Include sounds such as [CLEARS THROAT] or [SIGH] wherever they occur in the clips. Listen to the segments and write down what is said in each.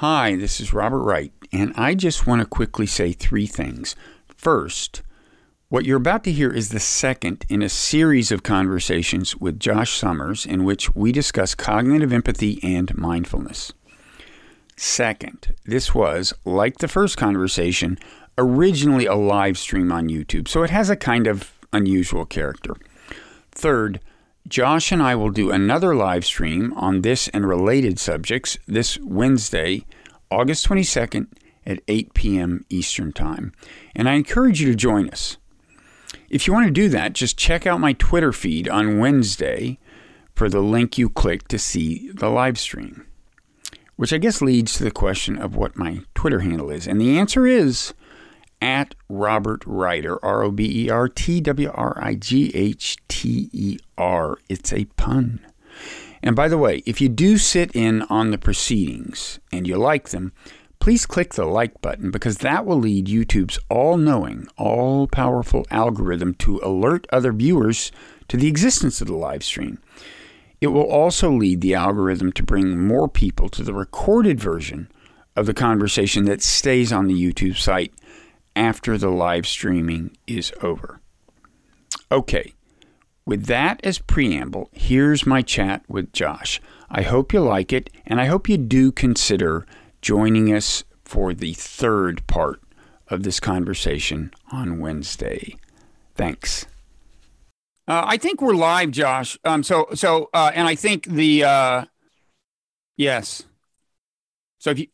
Hi, this is Robert Wright, and I just want to quickly say three things. First, what you're about to hear is the second in a series of conversations with Josh Summers in which we discuss cognitive empathy and mindfulness. Second, this was, like the first conversation, originally a live stream on YouTube, so it has a kind of unusual character. Third, Josh and I will do another live stream on this and related subjects this Wednesday, August 22nd at 8 p.m. Eastern Time. And I encourage you to join us. If you want to do that, just check out my Twitter feed on Wednesday for the link you click to see the live stream. Which I guess leads to the question of what my Twitter handle is. And the answer is at Robert Wrighter, R O B E R T W R I G H T E R. It's a pun. And by the way, if you do sit in on the proceedings and you like them, please click the like button because that will lead YouTube's all knowing, all powerful algorithm to alert other viewers to the existence of the live stream. It will also lead the algorithm to bring more people to the recorded version of the conversation that stays on the YouTube site after the live streaming is over. Okay, with that as preamble, here's my chat with Josh. I hope you like it, and I hope you do consider joining us for the third part of this conversation on Wednesday. Thanks. Uh, I think we're live, Josh. Um, so, so, uh, and I think the uh, yes. So if you,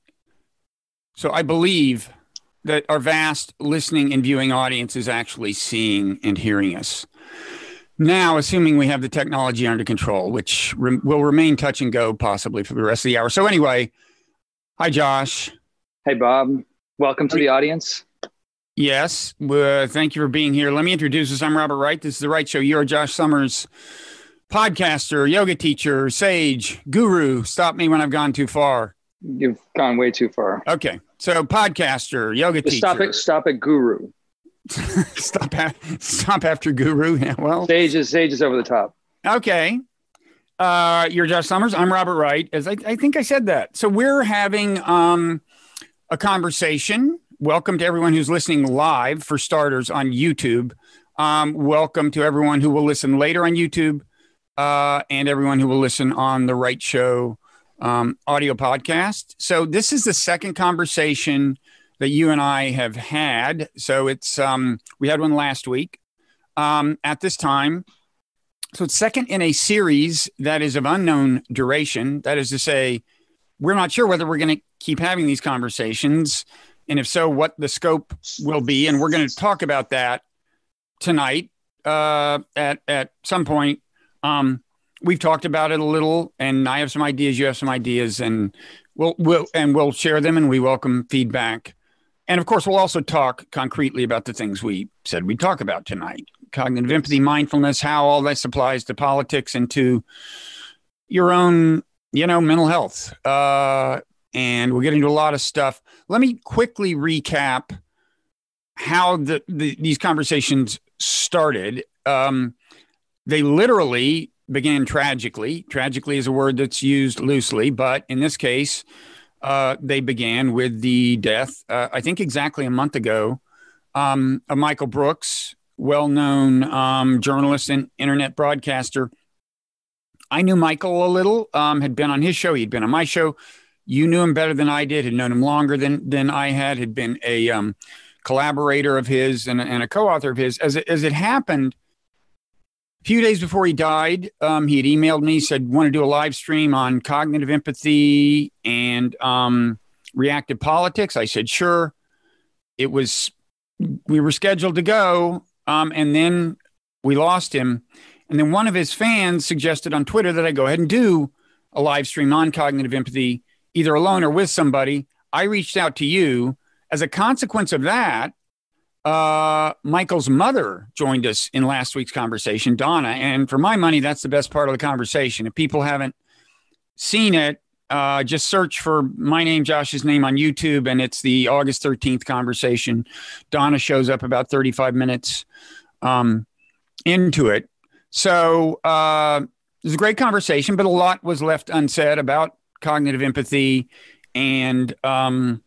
so I believe that our vast listening and viewing audience is actually seeing and hearing us. Now, assuming we have the technology under control, which re- will remain touch and go possibly for the rest of the hour. So, anyway, hi, Josh. Hey, Bob. Welcome to the audience. Yes. Uh, thank you for being here. Let me introduce us. I'm Robert Wright. This is The Wright Show. You're Josh Summers, podcaster, yoga teacher, sage, guru. Stop me when I've gone too far. You've gone way too far. Okay. So podcaster, yoga Just teacher. Stop it. Stop it, guru. [LAUGHS] stop, a- stop after guru. [LAUGHS] Yeah, well, Sage is sage is over the top. okay. Uh, you're Josh Summers. I'm Robert Wright. As I, I think I said that. So we're having um, a conversation. Welcome to everyone who's listening live, for starters, on YouTube. Um, welcome to everyone who will listen later on YouTube, uh, and everyone who will listen on the Wright Show um, audio podcast. So this is the second conversation that you and I have had. So it's um, we had one last week um, at this time. So it's second in a series that is of unknown duration. That is to say, we're not sure whether we're going to keep having these conversations, and if so, what the scope will be. And we're going to talk about that tonight uh, at at some point. Um, we've talked about it a little, and I have some ideas. You have some ideas, and we'll we'll and we'll share them, and we welcome feedback. And of course, we'll also talk concretely about the things we said we'd talk about tonight cognitive empathy, mindfulness, how all this applies to politics and to your own, you know, mental health. Uh, and we'll get into a lot of stuff. Let me quickly recap how the, the these conversations started. Um, they literally began tragically. Tragically is a word that's used loosely, but in this case, uh, they began with the death, uh, I think exactly a month ago, um, of Michael Brooks, well known um, journalist and internet broadcaster. I knew Michael a little, um, had been on his show, he'd been on my show. You knew him better than I did, had known him longer than, than I had, had been a um, collaborator of his and, and a co author of his. As it, as it happened, a few days before he died, um, he had emailed me, said, want to do a live stream on cognitive empathy and um, reactive politics. I said, sure. It was, we were scheduled to go. Um, and then we lost him. And then one of his fans suggested on Twitter that I go ahead and do a live stream on cognitive empathy, either alone or with somebody. I reached out to you. As a consequence of that, uh, Michael's mother joined us in last week's conversation, Donna. And for my money, that's the best part of the conversation. If people haven't seen it, uh, just search for my name, Josh's name on YouTube, and it's the August 13th conversation. Donna shows up about 35 minutes um, into it. So uh, it was a great conversation, but a lot was left unsaid about cognitive empathy and um,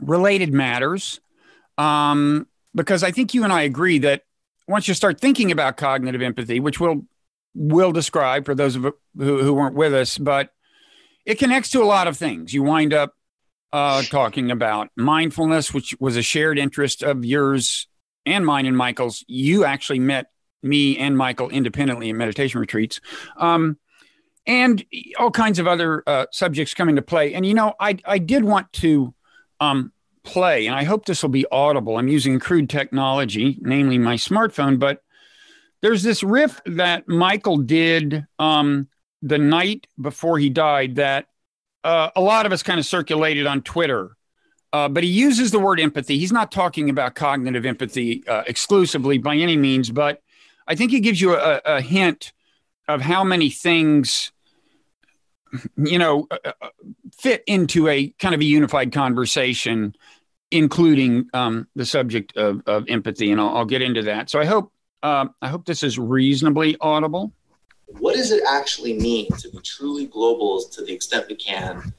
related matters. Um, because I think you and I agree that once you start thinking about cognitive empathy, which we'll will describe for those of who, who weren't with us, but it connects to a lot of things. You wind up uh, talking about mindfulness, which was a shared interest of yours and mine and Michael's. You actually met me and Michael independently in meditation retreats. Um, and all kinds of other uh, subjects come into play. And you know, I I did want to um, play, and I hope this will be audible. I'm using crude technology, namely my smartphone, but there's this riff that Michael did um, the night before he died that uh, a lot of us kind of circulated on Twitter. Uh, but he uses the word empathy. He's not talking about cognitive empathy uh, exclusively by any means, but I think he gives you a, a hint of how many things you know uh, uh, fit into a kind of a unified conversation including um, the subject of, of empathy and I'll, I'll, get into that. So i hope uh, i hope this is reasonably audible. What does it actually mean to be truly global to the extent we can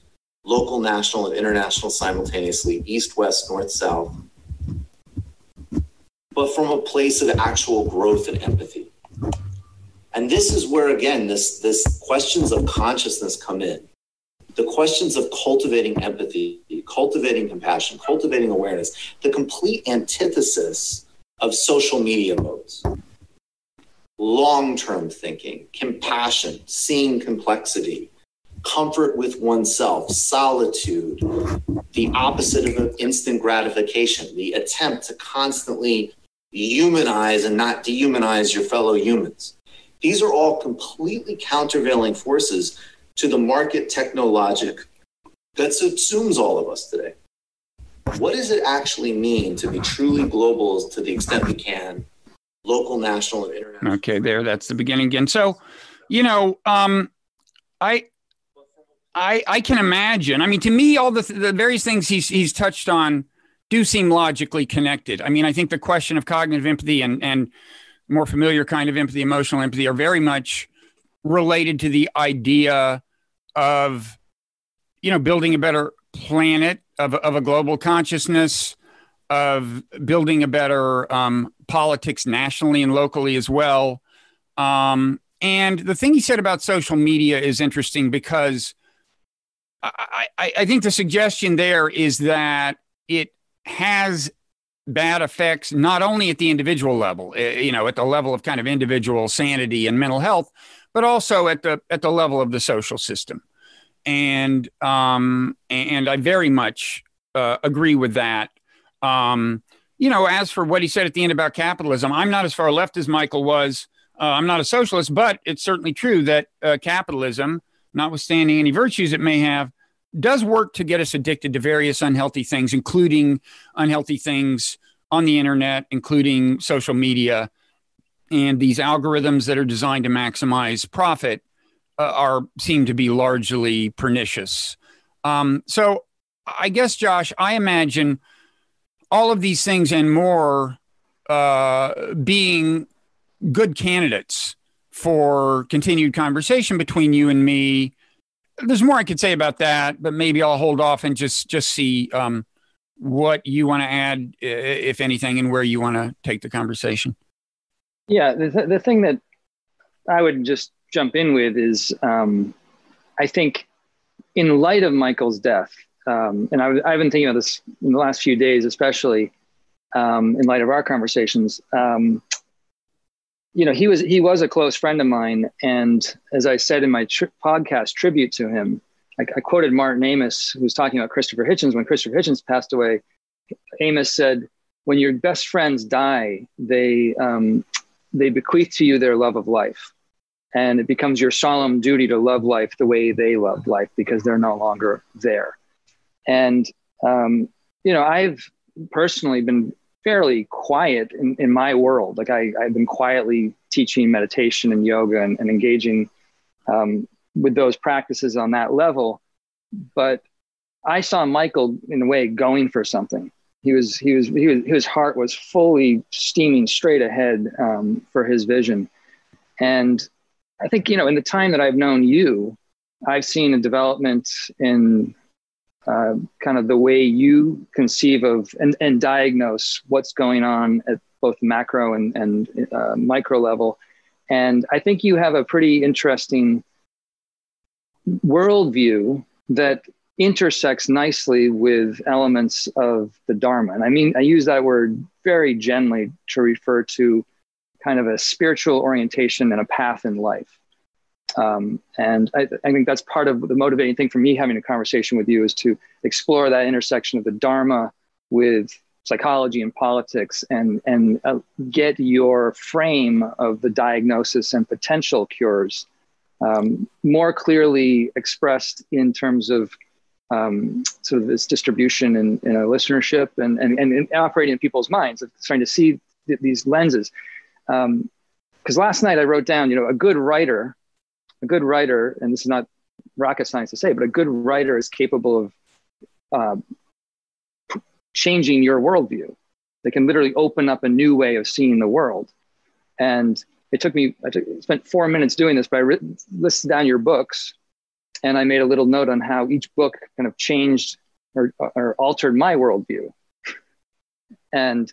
local national and international simultaneously east west north south but from a place of actual growth and empathy and this is where, again, this, this questions of consciousness come in. The questions of cultivating empathy, cultivating compassion, cultivating awareness, the complete antithesis of social media modes. Long term thinking, compassion, seeing complexity, comfort with oneself, solitude, the opposite of instant gratification, the attempt to constantly humanize and not dehumanize your fellow humans. These are all completely countervailing forces to the market technologic that subsumes all of us today. What does it actually mean to be truly global to the extent we can, local, national, and international? Okay, there, that's the beginning again. So, you know, um, I, I, I can imagine. I mean, to me, all the the various things he's he's touched on do seem logically connected. I mean, I think the question of cognitive empathy and and more familiar kind of empathy, emotional empathy, are very much related to the idea of, you know, building a better planet, of, of a global consciousness, of building a better um, politics nationally and locally as well. Um, and the thing he said about social media is interesting because I, I, I think the suggestion there is that it has bad effects not only at the individual level eh, you know at the level of kind of individual sanity and mental health but also at the at the level of the social system. And um and i very much uh, agree with that. Um you know as for what he said at the end about capitalism i'm not as far left as michael was. Uh, i'm not a socialist but it's certainly true that uh, capitalism notwithstanding any virtues it may have does work to get us addicted to various unhealthy things, including unhealthy things on the internet, including social media. And these algorithms that are designed to maximize profit uh, are seem to be largely pernicious. Um, so, I guess, Josh, I imagine all of these things and more uh, being good candidates for continued conversation between you and me there's more I could say about that, but maybe I'll hold off and just just see um, what you want to add, if anything, and where you want to take the conversation. Yeah, the, th- the thing that I would just jump in with is um, I think in light of Michael's death, um, and I, have been thinking about this in the last few days, especially um, in light of our conversations. You know, he was he was a close friend of mine, and as I said in my tri- podcast tribute to him, I, I, quoted Martin Amis, who was talking about Christopher Hitchens when Christopher Hitchens passed away. Amis said, "When your best friends die, they um, they bequeath to you their love of life, and it becomes your solemn duty to love life the way they loved life because they're no longer there." And um, you know, I've personally been fairly quiet in, in my world. Like I, I've been quietly teaching meditation and yoga and, and engaging um, with those practices on that level. But I saw Michael in a way going for something. He was, he was, he was, his heart was fully steaming straight ahead um, for his vision. And I think, you know, in the time that I've known you, I've seen a development in uh, kind of the way you conceive of and, and diagnose what's going on at both macro and, and uh, micro level. And I think you have a pretty interesting worldview that intersects nicely with elements of the Dharma. And I mean, I use that word very gently to refer to kind of a spiritual orientation and a path in life. Um, and I, I, think that's part of the motivating thing for me having a conversation with you is to explore that intersection of the Dharma with psychology and politics and, and uh, get your frame of the diagnosis and potential cures um, more clearly expressed in terms of um, sort of this distribution in, in a listenership and, and, and operating in people's minds, of trying to see th- these lenses. Because um, last night I wrote down, you know, a good writer, a good writer, and this is not rocket science to say, but a good writer is capable of uh, changing your worldview. They can literally open up a new way of seeing the world. And it took me, I took, spent four minutes doing this, but I listed down your books and I made a little note on how each book kind of changed or, or altered my worldview. And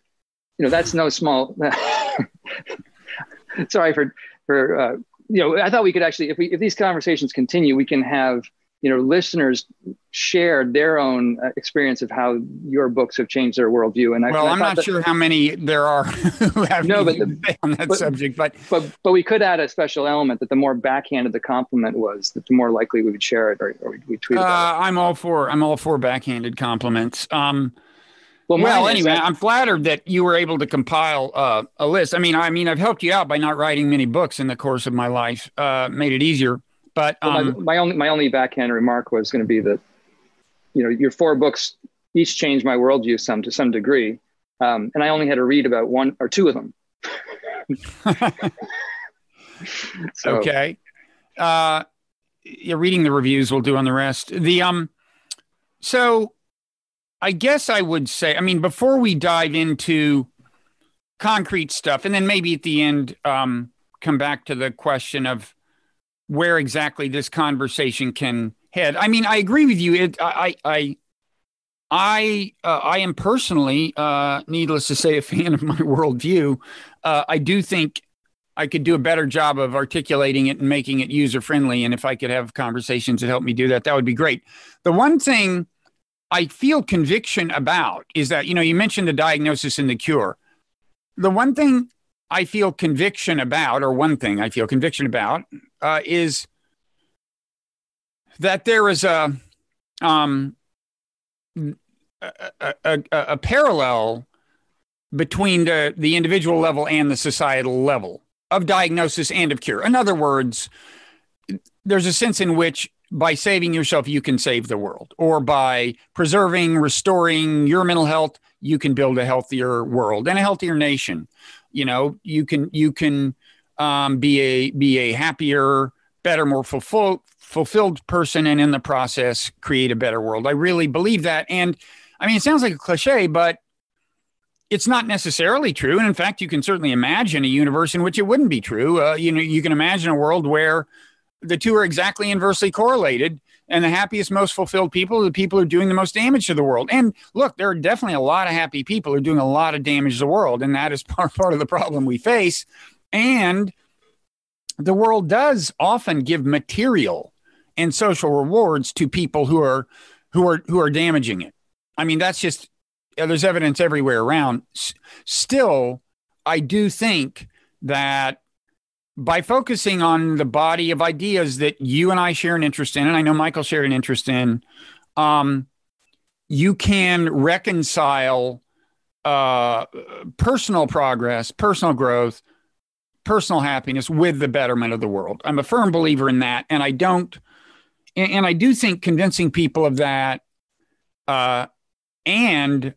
you know that's no small. [LAUGHS] sorry for for uh, you know I thought we could actually if we if these conversations continue we can have you know listeners share their own uh, experience of how your books have changed their worldview. And I, well I am not that, sure how many there are [LAUGHS] who have no but the, on that but, subject but but but we could add a special element that the more backhanded the compliment was that the more likely we would share it or, or we tweet uh, it. I'm all for i'm all for backhanded compliments. Um well, well anyway, I'm flattered that you were able to compile uh, a list. I mean, I mean, I've helped you out by not writing many books in the course of my life, uh, made it easier. But um, well, my, um, my, only my only backhand remark was going to be that, you know, your four books each changed my worldview some to some degree, um, and I only had to read about one or two of them. [LAUGHS] [LAUGHS] so. Okay, uh, you're reading the reviews. We'll do on the rest. The um, so I guess I would say. I mean, before we dive into concrete stuff, and then maybe at the end, um, come back to the question of where exactly this conversation can head. I mean, I agree with you. It, I, I, I, uh, I am personally, uh, needless to say, a [LAUGHS] fan of my worldview. Uh, I do think I could do a better job of articulating it and making it user friendly. And if I could have conversations that help me do that, that would be great. The one thing I feel conviction about is that, you know, you mentioned the diagnosis and the cure. The one thing I feel conviction about, or one thing I feel conviction about, uh, is that there is a, um, a, a, a, parallel between the, the individual level and the societal level of diagnosis and of cure. In other words, there's a sense in which by saving yourself, you can save the world, or by preserving, restoring your mental health, you can build a healthier world and a healthier nation. You know you can you can um, be a be a happier better more fulfilled fulfilled person and in the process create a better world. I really believe that. And i mean it sounds like a cliche but it's not necessarily true. And in fact you can certainly imagine a universe in which it wouldn't be true. Uh, you know you can imagine a world where the two are exactly inversely correlated and the happiest, most fulfilled people are the people who are doing the most damage to the world. And look, there are definitely a lot of happy people who are doing a lot of damage to the world, and that is [LAUGHS] part part of the problem we face. And the world does often give material and social rewards to people who are who are who are damaging it. I mean, that's just there's evidence everywhere around. S- still, I do think that by focusing on the body of ideas that you and I share an interest in, and I know Michael shared an interest in, um, you can reconcile uh, personal progress, personal growth, personal happiness with the betterment of the world. I'm a firm believer in that, and I don't, and, and I do think convincing people of that, uh, and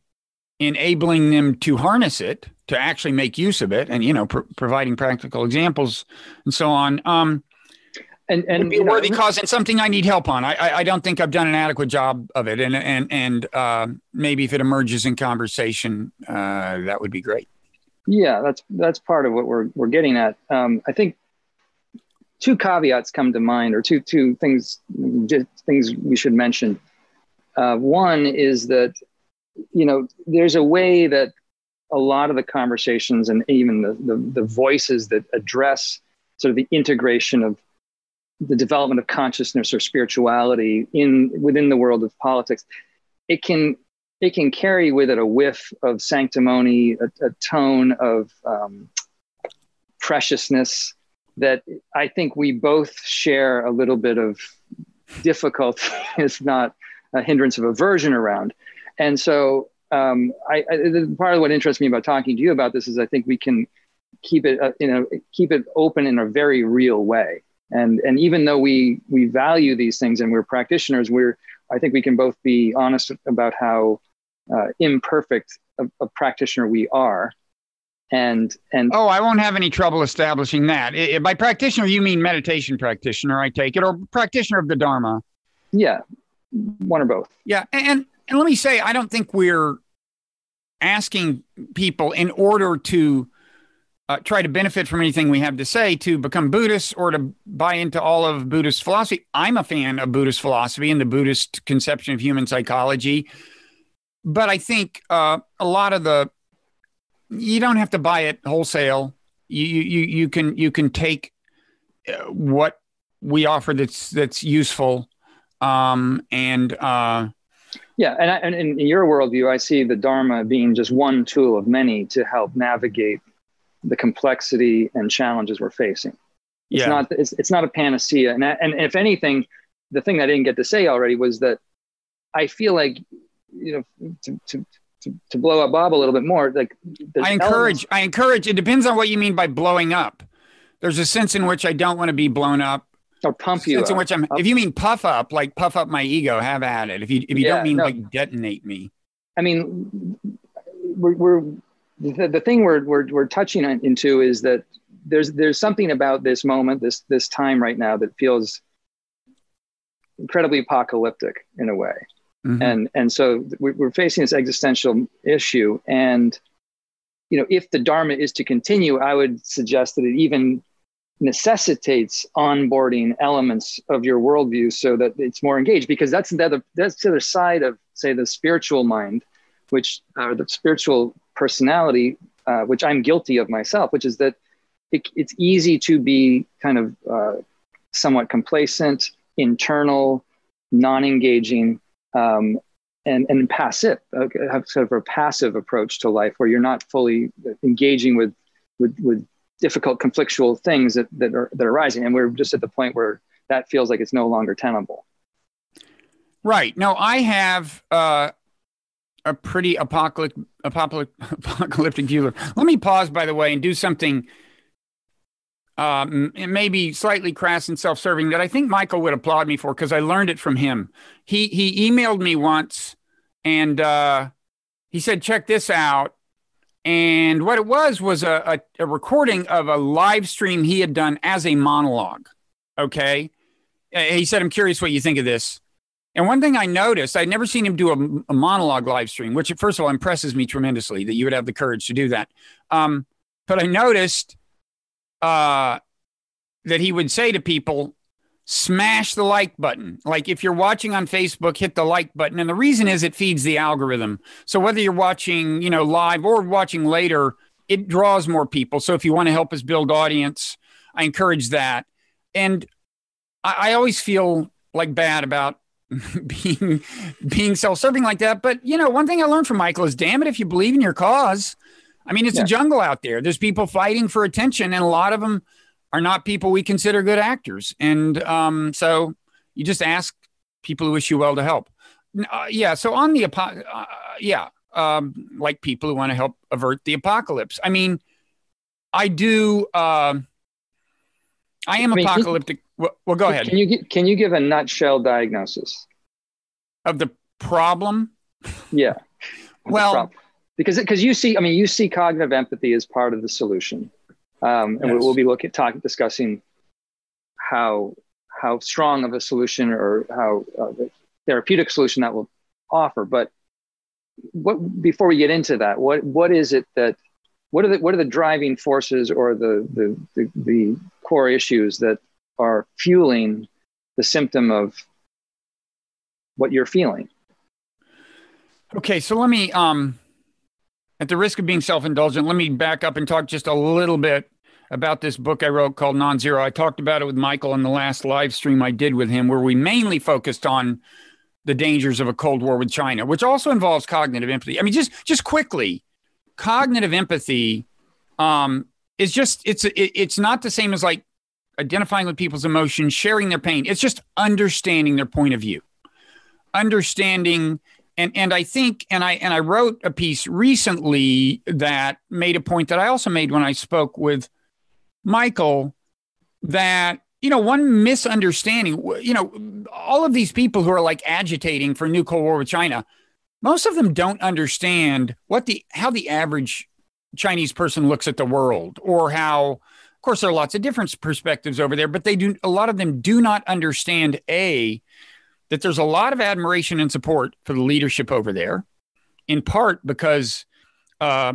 enabling them to harness it to actually make use of it and you know pr- providing practical examples and so on um and and be a worthy know, cause and something i need help on. I, I, I don't think i've done an adequate job of it. And and and uh, maybe if it emerges in conversation uh, that would be great. Yeah that's that's part of what we're we're getting at. Um, i think two caveats come to mind or two two things just things we should mention. Uh, one is that, you know, there's a way that a lot of the conversations and even the, the, the voices that address sort of the integration of the development of consciousness or spirituality in within the world of politics, it can it can carry with it a whiff of sanctimony, a, a tone of um, preciousness that I think we both share a little bit of difficulty, [LAUGHS] if not a hindrance of aversion around. And so, um, I, I, part of what interests me about talking to you about this is I think we can keep it, uh, you know, keep it open in a very real way. And and even though we we value these things and we're practitioners, we're I think we can both be honest about how uh, imperfect a, a practitioner we are. And and oh i won't have any trouble establishing that. It, by practitioner you mean meditation practitioner i take it or practitioner of the dharma? Yeah one or both. Yeah and and let me say i don't think we're asking people in order to uh, try to benefit from anything we have to say to become buddhists or to buy into all of buddhist philosophy. I'm a fan of buddhist philosophy and the buddhist conception of human psychology. But I think uh, a lot of the you don't have to buy it wholesale. You you you can you can take uh, what we offer that's that's useful, um, and uh, yeah, and, I, and in your worldview, I see the Dharma being just one tool of many to help navigate the complexity and challenges we're facing. It's yeah. not it's, it's not a panacea, and and if anything, the thing I didn't get to say already was that I feel like you know to, to to, to blow up Bob a little bit more, like I encourage, elements. I encourage. It depends on what you mean by blowing up. There's a sense in which I don't want to be blown up. Or pump you. Sense up. in which I'm. If you mean puff up, like puff up my ego, have at it. If you if you yeah, don't mean no. like detonate me. I mean, we're, we're the, the thing we're, we're we're touching into is that there's there's something about this moment, this this time right now that feels incredibly apocalyptic in a way. Mm-hmm. And and so we're facing this existential issue. And you know, if the Dharma is to continue, I would suggest that it even necessitates onboarding elements of your worldview so that it's more engaged because that's the other that's the other side of say the spiritual mind which or the spiritual personality uh, which i'm guilty of myself which is that it, it's easy to be kind of uh, somewhat complacent internal non-engaging um, and and passive, uh, have sort of a passive approach to life where you're not fully engaging with with with difficult conflictual things that that are that are arising, and we're just at the point where that feels like it's no longer tenable. Right. now I have uh, a pretty apocalyptic, [LAUGHS] apocalyptic view. Let me pause, by the way, and do something um, it may be slightly crass and self-serving that I think Michael would applaud me for because I learned it from him. He he emailed me once and uh, he said, "Check this out." And what it was was a, a, a, recording of a live stream he had done as a monologue. Okay, he said, "I'm curious what you think of this." And one thing I noticed, I'd never seen him do a, a monologue live stream, which first of all impresses me tremendously that you would have the courage to do that. Um, but I noticed uh, that he would say to people, smash the like button. Like if you're watching on Facebook, hit the like button. And the reason is it feeds the algorithm. So whether you're watching, you know, live or watching later, it draws more people. So if you want to help us build audience, I encourage that. And I, I always feel like bad about [LAUGHS] being being self-serving like that. But you know, one thing I learned from Michael is damn it, if you believe in your cause, I mean, it's yeah. a jungle out there. There's people fighting for attention, and a lot of them are not people we consider good actors. And um, so you just ask people who wish you well to help. Uh, yeah. So on the uh, yeah, um, like people who want to help avert the apocalypse. I mean, I do. Uh, I am I mean, apocalyptic. Can, well, go ahead. Can you can you give a nutshell diagnosis of the problem? Yeah. [LAUGHS] well, because because you see, I mean, you see cognitive empathy as part of the solution, um, and yes. we'll be looking talking discussing how how strong of a solution or how uh, therapeutic solution that will offer. But what before we get into that, what what is it that what are the what are the driving forces or the the, the, the core issues that are fueling the symptom of what you're feeling? Okay, so let me um at the risk of being self-indulgent, let me back up and talk just a little bit about this book I wrote called Non-Zero. I talked about it with Michael in the last live stream I did with him where we mainly focused on the dangers of a cold war with China, which also involves cognitive empathy. I mean just just quickly, cognitive empathy um is just it's it, it's not the same as like identifying with people's emotions, sharing their pain. It's just understanding their point of view. Understanding and and I think and I and I wrote a piece recently that made a point that I also made when I spoke with Michael that you know one misunderstanding you know all of these people who are like agitating for a new cold war with China most of them don't understand what the how the average Chinese person looks at the world or how of course there are lots of different perspectives over there but they do a lot of them do not understand a that there's a lot of admiration and support for the leadership over there, in part because uh,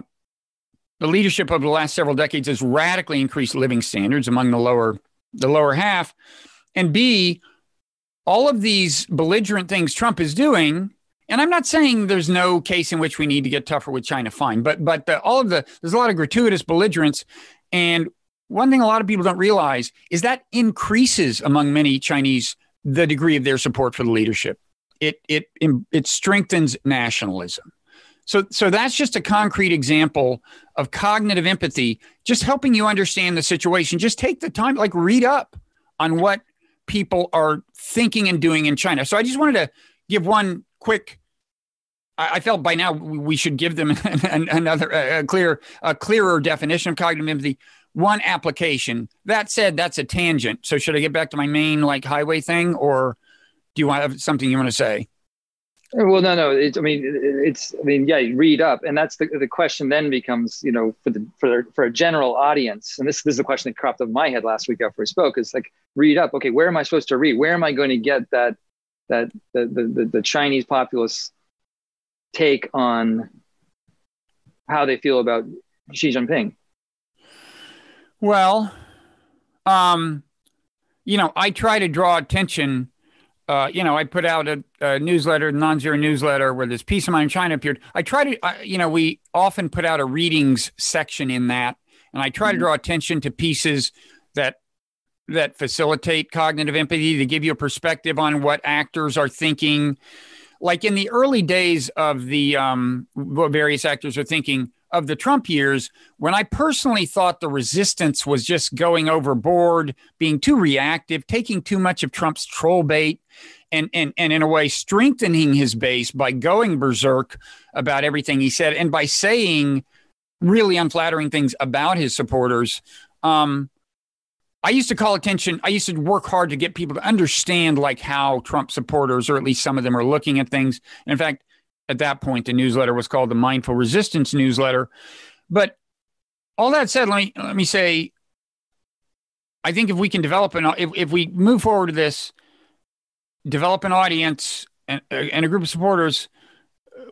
the leadership over the last several decades has radically increased living standards among the lower the lower half, and B, all of these belligerent things Trump is doing. And I'm not saying there's no case in which we need to get tougher with China, fine, but but the, all of the there's a lot of gratuitous belligerence, and one thing a lot of people don't realize is that increases among many Chinese the degree of their support for the leadership. It it it strengthens nationalism. So so that's just a concrete example of cognitive empathy, just helping you understand the situation. Just take the time, like read up on what people are thinking and doing in China. So I just wanted to give one quick. I, felt by now we should give them [LAUGHS] another a clear a clearer definition of cognitive empathy one application. That said, that's a tangent. So should I get back to my main like highway thing, or do you want something you want to say? Well, no, no. It's, I mean, it's. I mean, yeah. Read up, and that's the the question. Then becomes, you know, for the for for a general audience, and this this is the question that cropped up in my head last week after we spoke. Is like read up. Okay, where am I supposed to read? Where am I going to get that that the the the, the Chinese populace take on how they feel about Xi Jinping? Well, um, you know, I try to draw attention. Uh, you know, I put out a, a newsletter, non-zero newsletter, where this piece of mine in China appeared. I try to, uh, you know, we often put out a readings section in that, and I try mm-hmm. to draw attention to pieces that that facilitate cognitive empathy to give you a perspective on what actors are thinking. Like in the early days of the um, what various actors are thinking, of the Trump years when I personally thought the resistance was just going overboard, being too reactive, taking too much of Trump's troll bait, and, and, and in a way strengthening his base by going berserk about everything he said and by saying really unflattering things about his supporters. Um, I used to call attention. I used to work hard to get people to understand like how Trump supporters, or at least some of them, are looking at things. And in fact, at that point, the newsletter was called the Mindful Resistance newsletter. But all that said, let me let me say, I think if we can develop an if, if we move forward to this, develop an audience and, and a group of supporters,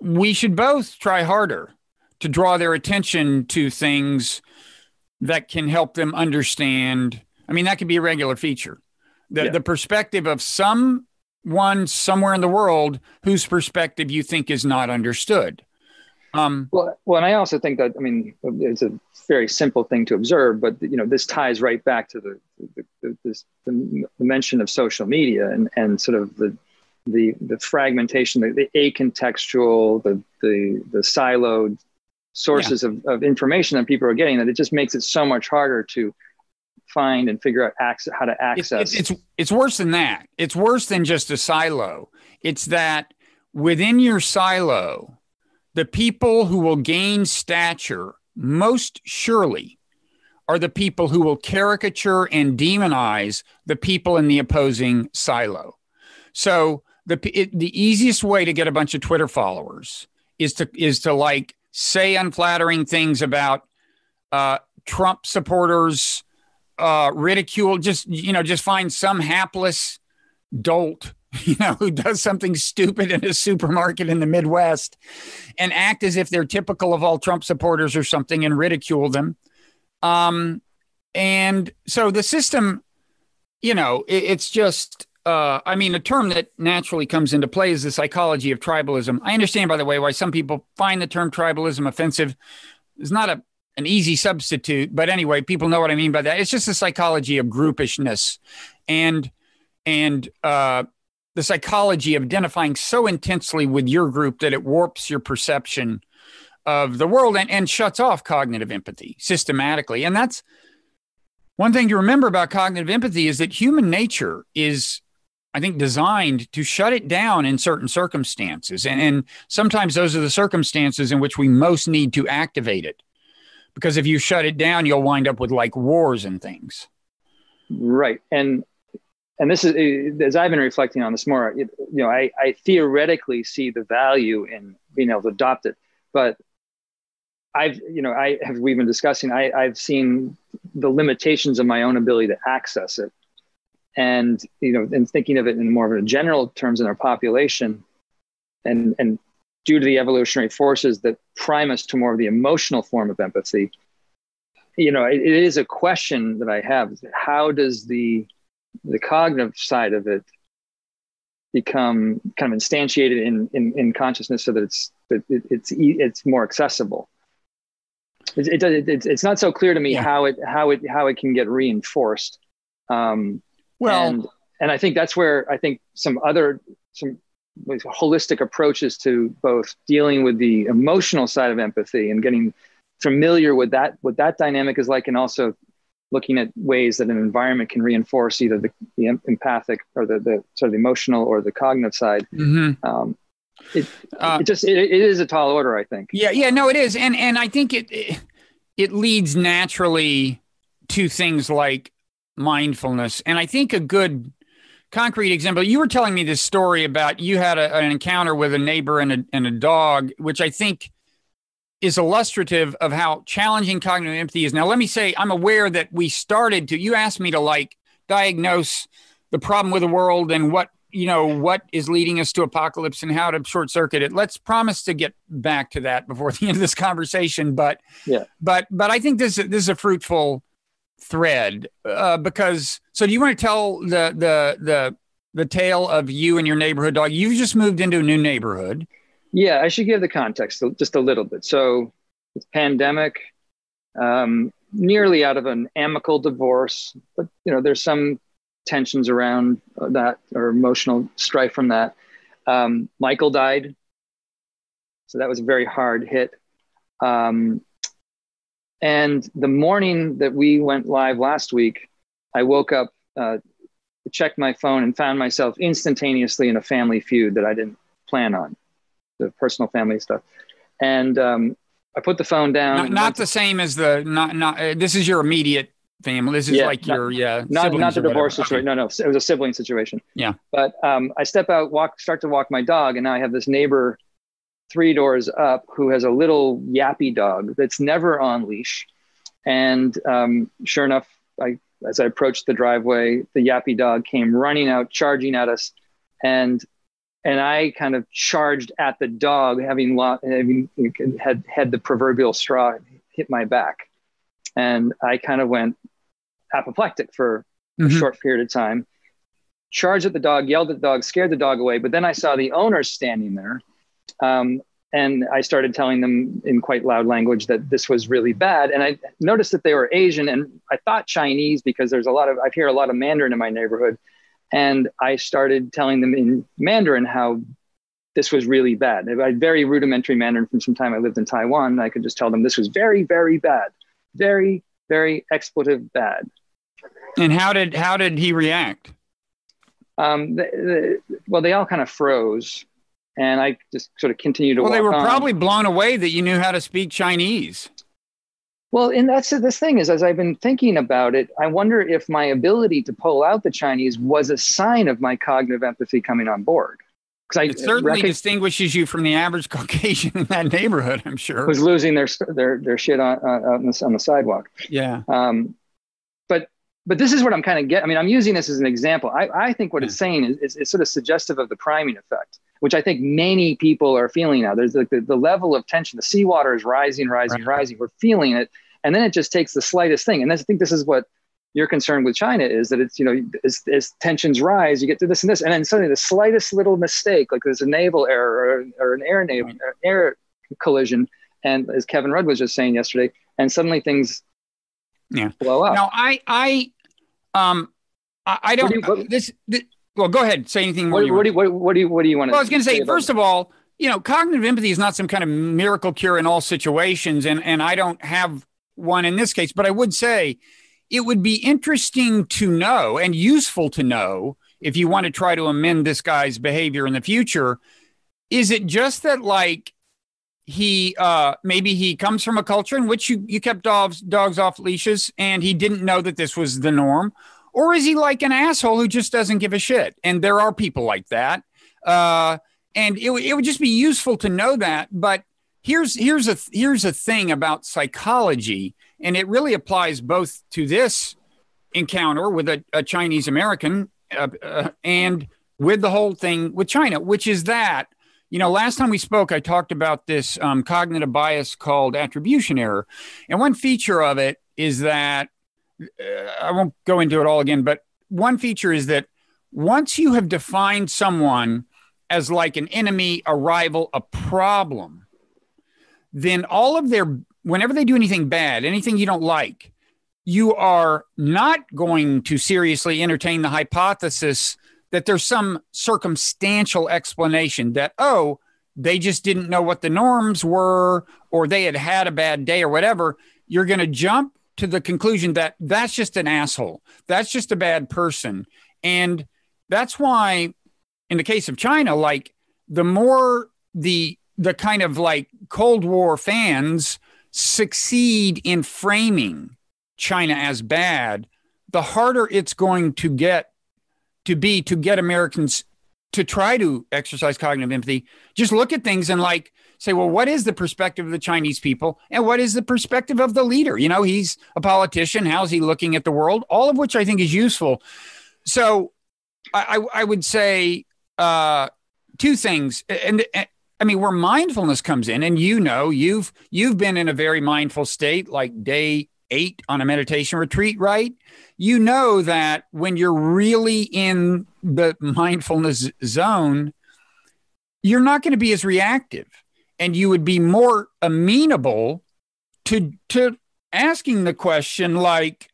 we should both try harder to draw their attention to things that can help them understand. I mean, that could be a regular feature. The, yeah. the perspective of someone somewhere in the world whose perspective you think is not understood. Um, well, well, and I also think that I mean it's a very simple thing to observe, but you know this ties right back to the the, the, this, the mention of social media and and sort of the the the fragmentation, the, the acontextual, the the the siloed sources yeah. of, of information that people are getting that it just makes it so much harder to find and figure out access, how to access. It's, it's it's worse than that. It's worse than just a silo. It's that within your silo, the people who will gain stature most surely are the people who will caricature and demonize the people in the opposing silo. So the it, the easiest way to get a bunch of Twitter followers is to is to like say unflattering things about uh, Trump supporters uh, ridicule, just you know, just find some hapless dolt, [LAUGHS] you know, who does something stupid in a supermarket in the Midwest, and act as if they're typical of all Trump supporters or something, and ridicule them. Um, and so the system, you know, it, it's just uh, I mean, a term that naturally comes into play is the psychology of tribalism. I understand, by the way, why some people find the term tribalism offensive. It's not a an easy substitute, but anyway, people know what I mean by that. It's just the psychology of groupishness, and and uh, the psychology of identifying so intensely with your group that it warps your perception of the world and, and shuts off cognitive empathy systematically. And that's one thing to remember about cognitive empathy is that human nature is, I think, designed to shut it down in certain circumstances. And, and sometimes those are the circumstances in which we most need to activate it. Because if you shut it down, you'll wind up with like wars and things. Right. And and this is eh, as I've been reflecting on this more, you know, I, I theoretically see the value in being able to adopt it, but I've, you know, I have, we've been discussing, I, I've seen the limitations of my own ability to access it. And, you know, and thinking of it in more of a general terms in our population and, and due to the evolutionary forces that prime us to more of the emotional form of empathy, you know, it, it is a question that I have. How does the, the cognitive side of it become kind of instantiated in, in, in consciousness so that it's, that it, it's, it's more accessible? it, it, it, it's not so clear to me yeah. how it how it how it can get reinforced. Um, well, and, and I think that's where I think some other some holistic approaches to both dealing with the emotional side of empathy and getting familiar with that what that dynamic is like and also looking at ways that an environment can reinforce either the, the empathic or the, the sort of the emotional or the cognitive side mm-hmm. um, it, uh, it just it, it is a tall order, I think. Yeah, yeah, no, it is, and and I think it it leads naturally to things like mindfulness, and I think a good concrete example. You were telling me this story about you had a, an encounter with a neighbor and a and a dog, which I think is illustrative of how challenging cognitive empathy is. Now, let me say, I'm aware that we started to. You asked me to like diagnose the problem with the world and what you know what is leading us to apocalypse and how to short circuit it let's promise to get back to that before [LAUGHS] the end of this conversation but yeah but but i think this this is a fruitful thread uh, because so do you want to tell the the the the tale of you and your neighborhood dog you've just moved into a new neighborhood yeah i should give the context just a little bit so it's pandemic um, nearly out of an amicable divorce but you know there's some tensions around that or emotional strife from that. Um, Michael died. So that was a very hard hit. Um, and the morning that we went live last week, I woke up, uh, checked my phone, and found myself instantaneously in a family feud that I didn't plan on, the personal family stuff. And um, I put the phone down. Not, not the same as the not not. Uh, this is your immediate family. This is yeah, like not, your yeah, not not the divorce situation. Okay. No, no, it was a sibling situation. Yeah, but um, I step out, walk, start to walk my dog, and now I have this neighbor three doors up who has a little yappy dog that's never on leash, and um, sure enough, I as I approached the driveway, the yappy dog came running out, charging at us, and and I kind of charged at the dog, having, lo- having had had the proverbial straw hit my back and I kind of went apoplectic for mm-hmm. a short period of time. Charged at the dog, yelled at the dog, scared the dog away. But then I saw the owners standing there. Um, and I started telling them in quite loud language that this was really bad. And I noticed that they were Asian and I thought Chinese because there's a lot of, I hear a lot of Mandarin in my neighborhood. And I started telling them in Mandarin how this was really bad. I had very rudimentary Mandarin from some time I lived in Taiwan. I could just tell them this was very, very bad very, very expletive bad. And how did how did he react? Um, the, the, well, they all kind of froze, and I just sort of continued to. Well, they were on. probably blown away that you knew how to speak Chinese. Well, and that's this thing is, as I've been thinking about it, I wonder if my ability to pull out the Chinese was a sign of my cognitive empathy coming on board because it certainly reckon, distinguishes you from the average [LAUGHS] Caucasian in that neighborhood. I'm sure who's losing their their their shit on on, the, on the sidewalk. Yeah. Um, but but this is what I'm kind of getting. I mean, I'm using this as an example. I, I think what yeah. it's saying is, is, is, sort of suggestive of the priming effect, which I think many people are feeling now. There's like the, the level of tension. The seawater is rising, rising, right. rising. We're feeling it, and then it just takes the slightest thing. And I think this is what your concern with China is that it's, you know, as, as, tensions rise, you get to this and this, and then suddenly the slightest little mistake, like there's a naval error or, or an air naval right. air collision, and as Kevin Rudd was just saying yesterday, and suddenly things yeah blow up. Now I I um I, I don't do you, what, this, this, Well, go ahead. Say anything more. What, what do, you, what, what, do you What do you want to? I was going to say first of all, you know, cognitive empathy is not some kind of miracle cure in all situations, and and I don't have one in this case, but I would say it would be interesting to know and useful to know if you want to try to amend this guy's behavior in the future. Is it just that like he uh maybe he comes from a culture in which you, you kept dogs dogs off leashes and he didn't know that this was the norm? Or is he like an asshole who just doesn't give a shit? And there are people like that. Uh and it, it would just be useful to know that. But here's here's a here's a thing about psychology and it really applies both to this encounter with a, a Chinese American uh, uh, and with the whole thing with China, which is that, you know, last time we spoke, I talked about this um, cognitive bias called attribution error. And one feature of it is that, uh, I won't go into it all again, but one feature is that once you have defined someone as like an enemy, a rival, a problem, then all of their whenever they do anything bad, anything you don't like, you are not going to seriously entertain the hypothesis that there's some circumstantial explanation that, oh, they just didn't know what the norms were or they had had a bad day or whatever. You're going to jump to the conclusion that that's just an asshole. That's just a bad person. And that's why, in the case of China, like the more the the kind of like Cold War fans succeed in framing China as bad, the harder it's going to get to be to get Americans to try to exercise cognitive empathy. Just look at things and like say, well, what is the perspective of the Chinese people and what is the perspective of the leader? You know, he's a politician. How's he looking at the world? All of which I think is useful. So I, I, would say uh, two things. And, and I mean, where mindfulness comes in, and you know, you've you've been in a very mindful state, like day eight on a meditation retreat, right? You know that when you're really in the mindfulness zone, you're not going to be as reactive, and you would be more amenable to to asking the question like,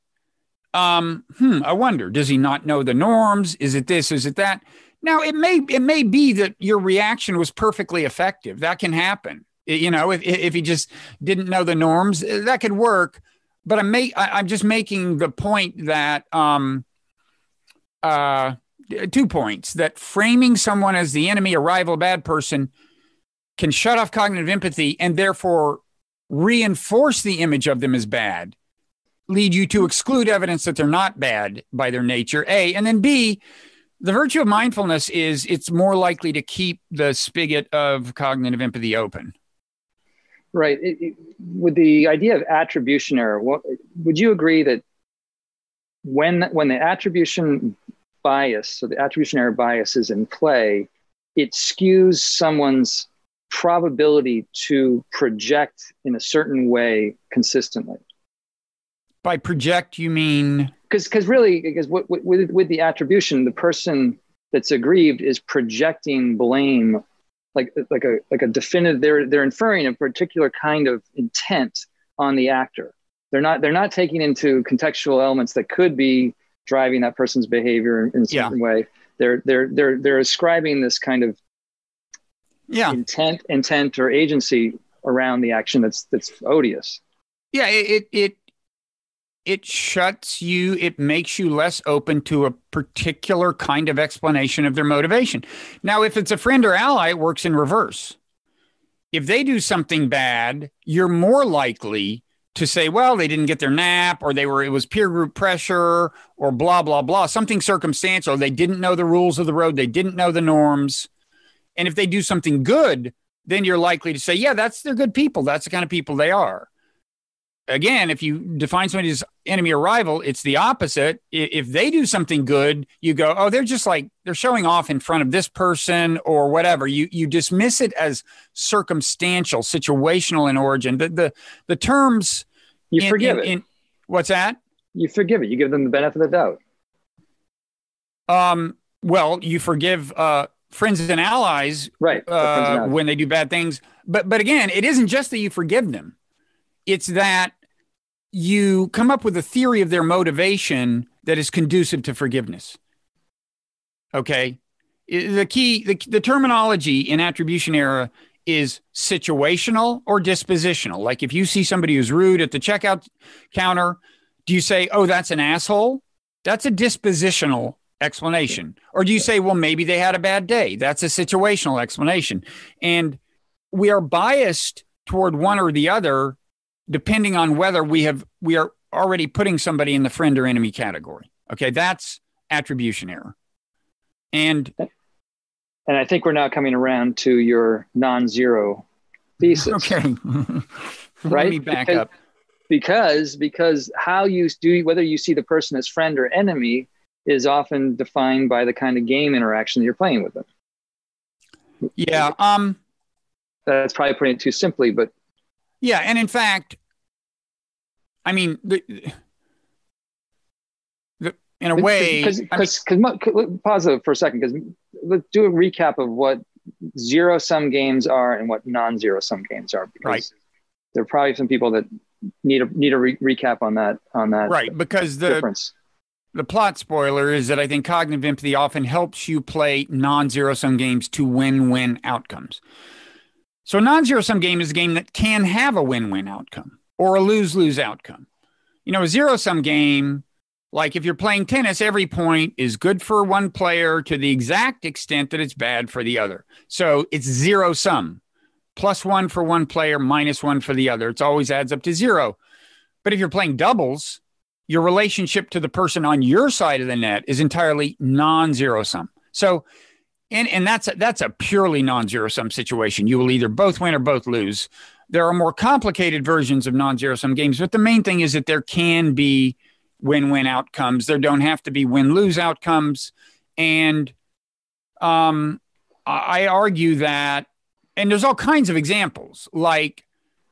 um, hmm, I wonder, does he not know the norms? Is it this? Is it that? Now it may it may be that your reaction was perfectly effective. That can happen. You know, if if he just didn't know the norms, eh, that could work. But I'm make I'm just making the point that um uh two points that framing someone as the enemy, a rival, bad person can shut off cognitive empathy and therefore reinforce the image of them as bad, lead you to exclude evidence that they're not bad by their nature, A, and then B, the virtue of mindfulness is it's more likely to keep the spigot of cognitive empathy open. Right. It, it, with the idea of attribution error, what, would you agree that when when the attribution bias, so the attribution error bias is in play, it skews someone's probability to project in a certain way consistently? By project, you mean because because really because with, with with the attribution, the person that's aggrieved is projecting blame like like a like a definitive they're they're inferring a particular kind of intent on the actor. They're not they're not taking into contextual elements that could be driving that person's behavior in, a certain yeah. way. They're they're they're they're ascribing this kind of yeah. intent intent or agency around the action that's that's odious. Yeah it it it shuts you, it makes you less open to a particular kind of explanation of their motivation. Now, if it's a friend or ally, it works in reverse. If they do something bad, you're more likely to say, well, they didn't get their nap, or they were, it was peer group pressure, or blah, blah, blah, something circumstantial. They didn't know the rules of the road, they didn't know the norms. And if they do something good, then you're likely to say, yeah, that's they're good people. That's the kind of people they are again, if you define somebody as enemy or rival, it's the opposite. If they do something good, you go, oh, they're just like they're showing off in front of this person or whatever. You you dismiss it as circumstantial, situational in origin. The the the terms you in, forgive in, it. In, what's that? you forgive it. You give them the benefit of the doubt. Um, well, you forgive uh, friends and allies, right? Uh, when they do bad things. But but again, it isn't just that you forgive them; it's that you come up with a theory of their motivation that is conducive to forgiveness. Okay, the key, the, the terminology in attribution error is situational or dispositional. Like if you see somebody who's rude at the checkout counter, do you say, "Oh, that's an asshole"? That's a dispositional explanation. Or do you say, well, maybe they had a bad day? That's a situational explanation. And we are biased toward one or the other depending on whether we have we are already putting somebody in the friend or enemy category. Okay, that's attribution error. And and I think we're now coming around to your non-zero thesis. [LAUGHS] Okay. [LAUGHS] right? Let me back because, up. Because because how you do whether you see the person as friend or enemy is often defined by the kind of game interaction that you're playing with them. Yeah. Um, that's probably putting it too simply, but yeah. And in fact, I mean, the, the in a way, because because pause for a second, because let's do a recap of what zero sum games are and what non zero sum games are. Because right. There are probably some people that need a need a re- recap on that on that. Right, because the difference the plot spoiler is that I think cognitive empathy often helps you play non zero sum games to win win outcomes. So, a non zero sum game is a game that can have a win win outcome or a lose lose outcome. You know, a zero sum game, like if you're playing tennis, every point is good for one player to the exact extent that it's bad for the other. So, it's zero sum plus one for one player, minus one for the other. It always adds up to zero. But if you're playing doubles, your relationship to the person on your side of the net is entirely non-zero sum. So, and and that's a, that's a purely non-zero sum situation. You will either both win or both lose. There are more complicated versions of non-zero sum games, but the main thing is that there can be win-win outcomes. There don't have to be win-lose outcomes, and um, I argue that, and there's all kinds of examples like.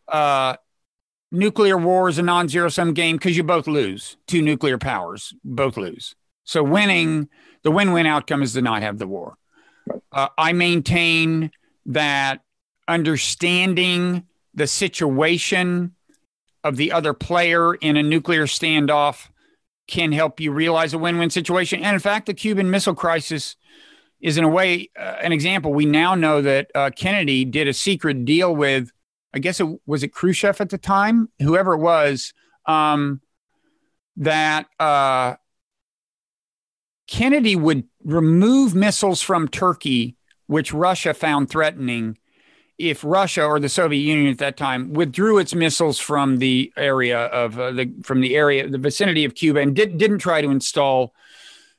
Uh, nuclear war is a non-zero sum game because you both lose. Two nuclear powers both lose. So winning the win-win outcome is to not have the war. Uh, I maintain that understanding the situation of the other player in a nuclear standoff can help you realize a win-win situation. And in fact, the Cuban Missile Crisis is in a way uh, an example. We now know that uh, Kennedy did a secret deal with I guess it was it Khrushchev at the time, whoever it was, um, that uh, Kennedy would remove missiles from Turkey, which Russia found threatening, if Russia or the Soviet Union at that time withdrew its missiles from the area of uh, the from the area the vicinity of Cuba and did, didn't try to install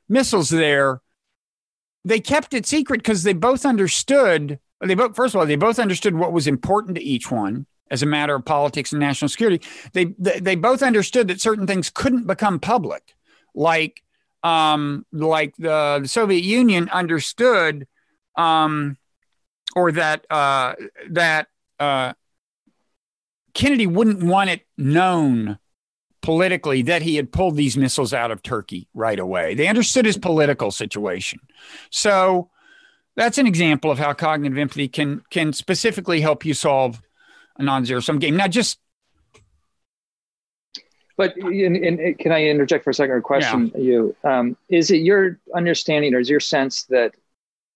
missiles there. They kept it secret because they both understood they both first of all they both understood what was important to each one as a matter of politics and national security they they, they both understood that certain things couldn't become public like um like the, the soviet union understood um or that uh that uh kennedy wouldn't want it known politically that he had pulled these missiles out of turkey right away they understood his political situation so that's an example of how cognitive empathy can can specifically help you solve a non-zero sum game. Now, just but in, in, can I interject for a second or question yeah. you? Um, is it your understanding or is your sense that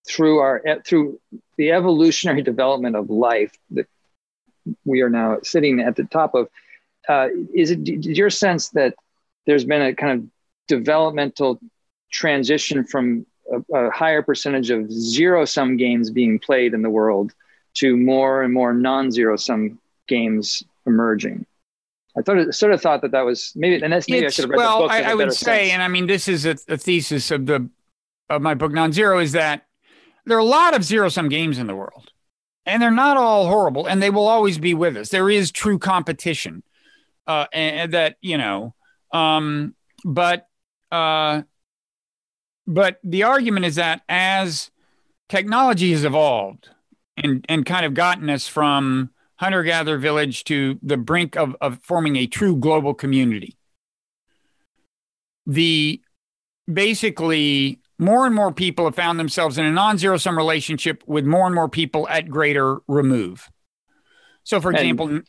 through our through the evolutionary [LAUGHS] development of life that we are now sitting at the top of, uh, is it your sense that there's been a kind of developmental transition from a, a higher percentage of zero sum games being played in the world to more and more non zero sum games emerging. I thought sort of thought that that was maybe, and that's maybe it's, I should have read well, the book. I, I would say, sense. and I mean, this is a, a, thesis of the of my book Non-Zero is that there are a lot of zero sum games in the world, and they're not all horrible, and they will always be with us. There is true competition, uh, and that you know, um, but uh, but the argument is that as technology has evolved and, and kind of gotten us from hunter gatherer village to the brink of, of forming a true global community, the basically more and more people have found themselves in a non-zero sum relationship with more and more people at greater remove. So, for And- example,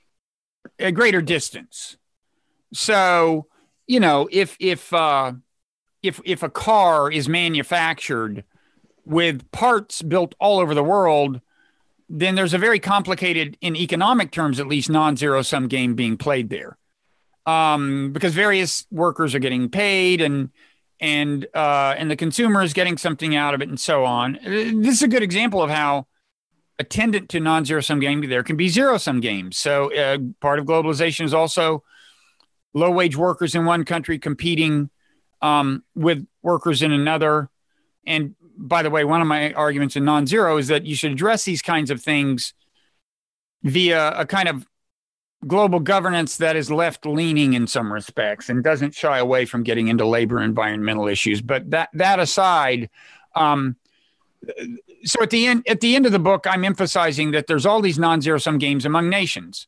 a greater distance. So, you know, if if uh, if if a car is manufactured with parts built all over the world, then there's a very complicated, in economic terms at least, non-zero sum game being played there, um, because various workers are getting paid and and uh, and the consumer is getting something out of it and so on. This is a good example of how attendant to non-zero sum game there can be zero sum games. So uh, part of globalization is also low wage workers in one country competing um, with workers in another. And by the way, one of my arguments in non-zero is that you should address these kinds of things via a kind of global governance that is left leaning in some respects and doesn't shy away from getting into labor environmental issues. But that that aside, um, so at the end at the end of the book, I'm emphasizing that there's all these non-zero sum games among nations.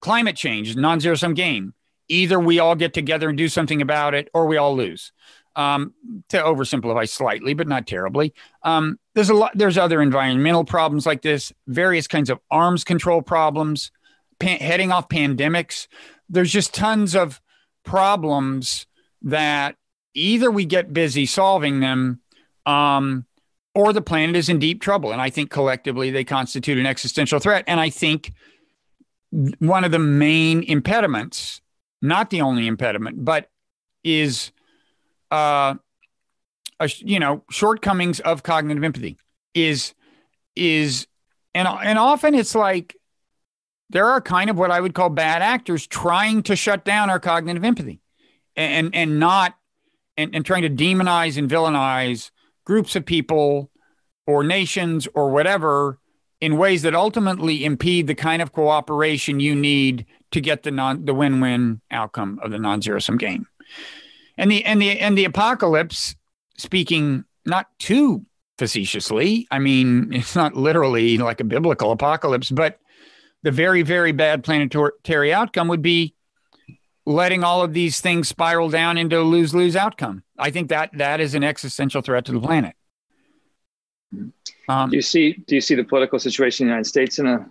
Climate change is non-zero sum game. Either we all get together and do something about it, or we all lose. Um, to oversimplify slightly, but not terribly. Um, there's a lot. There's other environmental problems like this. Various kinds of arms control problems. Pan- heading off pandemics. There's just tons of problems that either we get busy solving them, um, or the planet is in deep trouble. And I think collectively they constitute an existential threat. And I think one of the main impediments, not the only impediment, but is, uh, a, you know, shortcomings of cognitive empathy is, is, and, and often it's like there are kind of what I would call bad actors trying to shut down our cognitive empathy and, and not, and, and trying to demonize and villainize groups of people or nations or whatever in ways that ultimately impede the kind of cooperation you need to get the non the win-win outcome of the non-zero sum game. And the and the and the apocalypse, speaking not too facetiously, I mean it's not literally like a biblical apocalypse, but the very very bad planetary outcome would be letting all of these things spiral down into a lose-lose outcome. I think that that is an existential threat to the planet. Um, Do you see do you see the political situation in the United States in a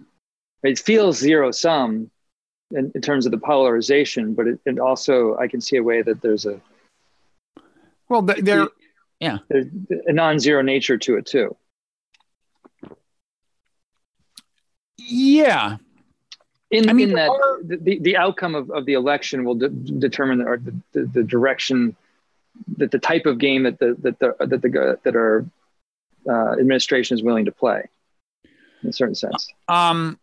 it feels zero sum in, in terms of the polarization, but it, it also I can see a way that there's a well, there, yeah. there's a non-zero nature to it too. Yeah, In, I mean, in that are- the, the outcome of, of the election will de- determine or the, the, the direction that the type of game that the that the that the that our uh, administration is willing to play in a certain sense. Um,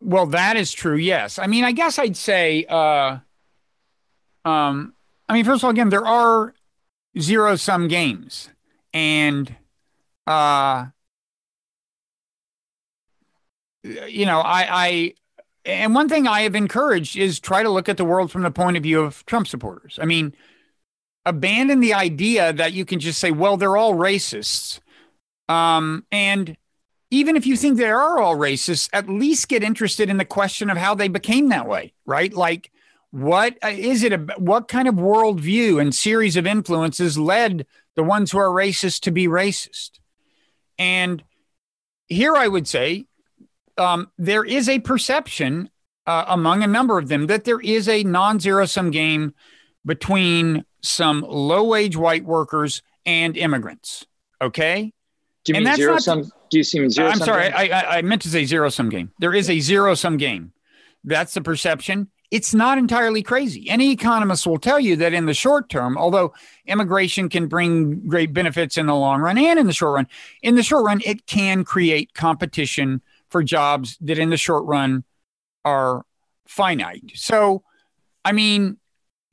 well, that is true. Yes. I mean, I guess I'd say, uh, um, I mean, first of all, again, there are zero sum games and, uh, you know, I, I, and one thing I have encouraged is try to look at the world from the point of view of Trump supporters. I mean, abandon the idea that you can just say, well, they're all racists. Um, and even if you think they are all racists, at least get interested in the question of how they became that way, right? Like, what uh, it? A, what kind of worldview and series of influences led the ones who are racist to be racist? And here I would say um, there is a perception uh, among a number of them that there is a non zero sum game between some low wage white workers and immigrants. Okay. Do you And mean that's zero not- sum? Do you see zero I'm sorry. I, I, I meant to say zero sum game. There is a zero sum game. That's the perception. It's not entirely crazy. Any economist will tell you that in the short term, although immigration can bring great benefits in the long run and in the short run, in the short run, it can create competition for jobs that in the short run are finite. So, I mean,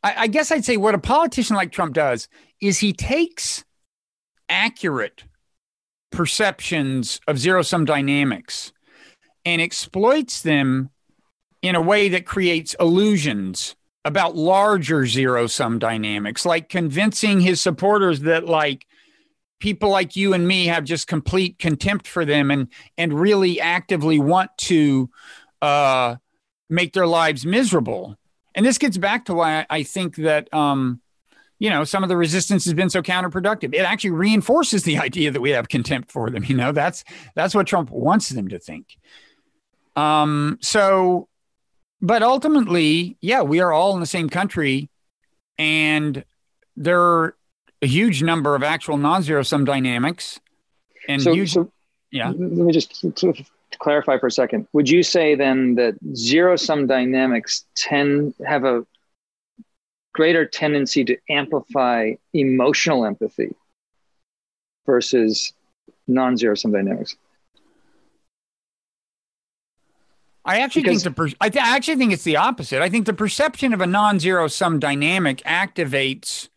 I, I guess I'd say what a politician like Trump does is he takes accurate perceptions of zero sum dynamics and exploits them in a way that creates illusions about larger zero sum dynamics, like convincing his supporters that, like, people like you and me have just complete contempt for them and and really actively want to uh, make their lives miserable. And this gets back to why I think that um, you know, some of the resistance has been so counterproductive. It actually reinforces the [LAUGHS] idea that we have contempt for them. You know, that's that's what Trump wants them to think. Um, so, but ultimately, yeah, we are all in the same country, and there a huge number of actual non-zero sum dynamics, and so, huge, so yeah. Let me just clarify for a second. Would you say then that zero sum dynamics tend have a greater tendency to amplify emotional empathy versus non-zero sum dynamics? I actually because, think the per- I, th- I actually think it's the opposite. I think the perception of a non-zero sum dynamic activates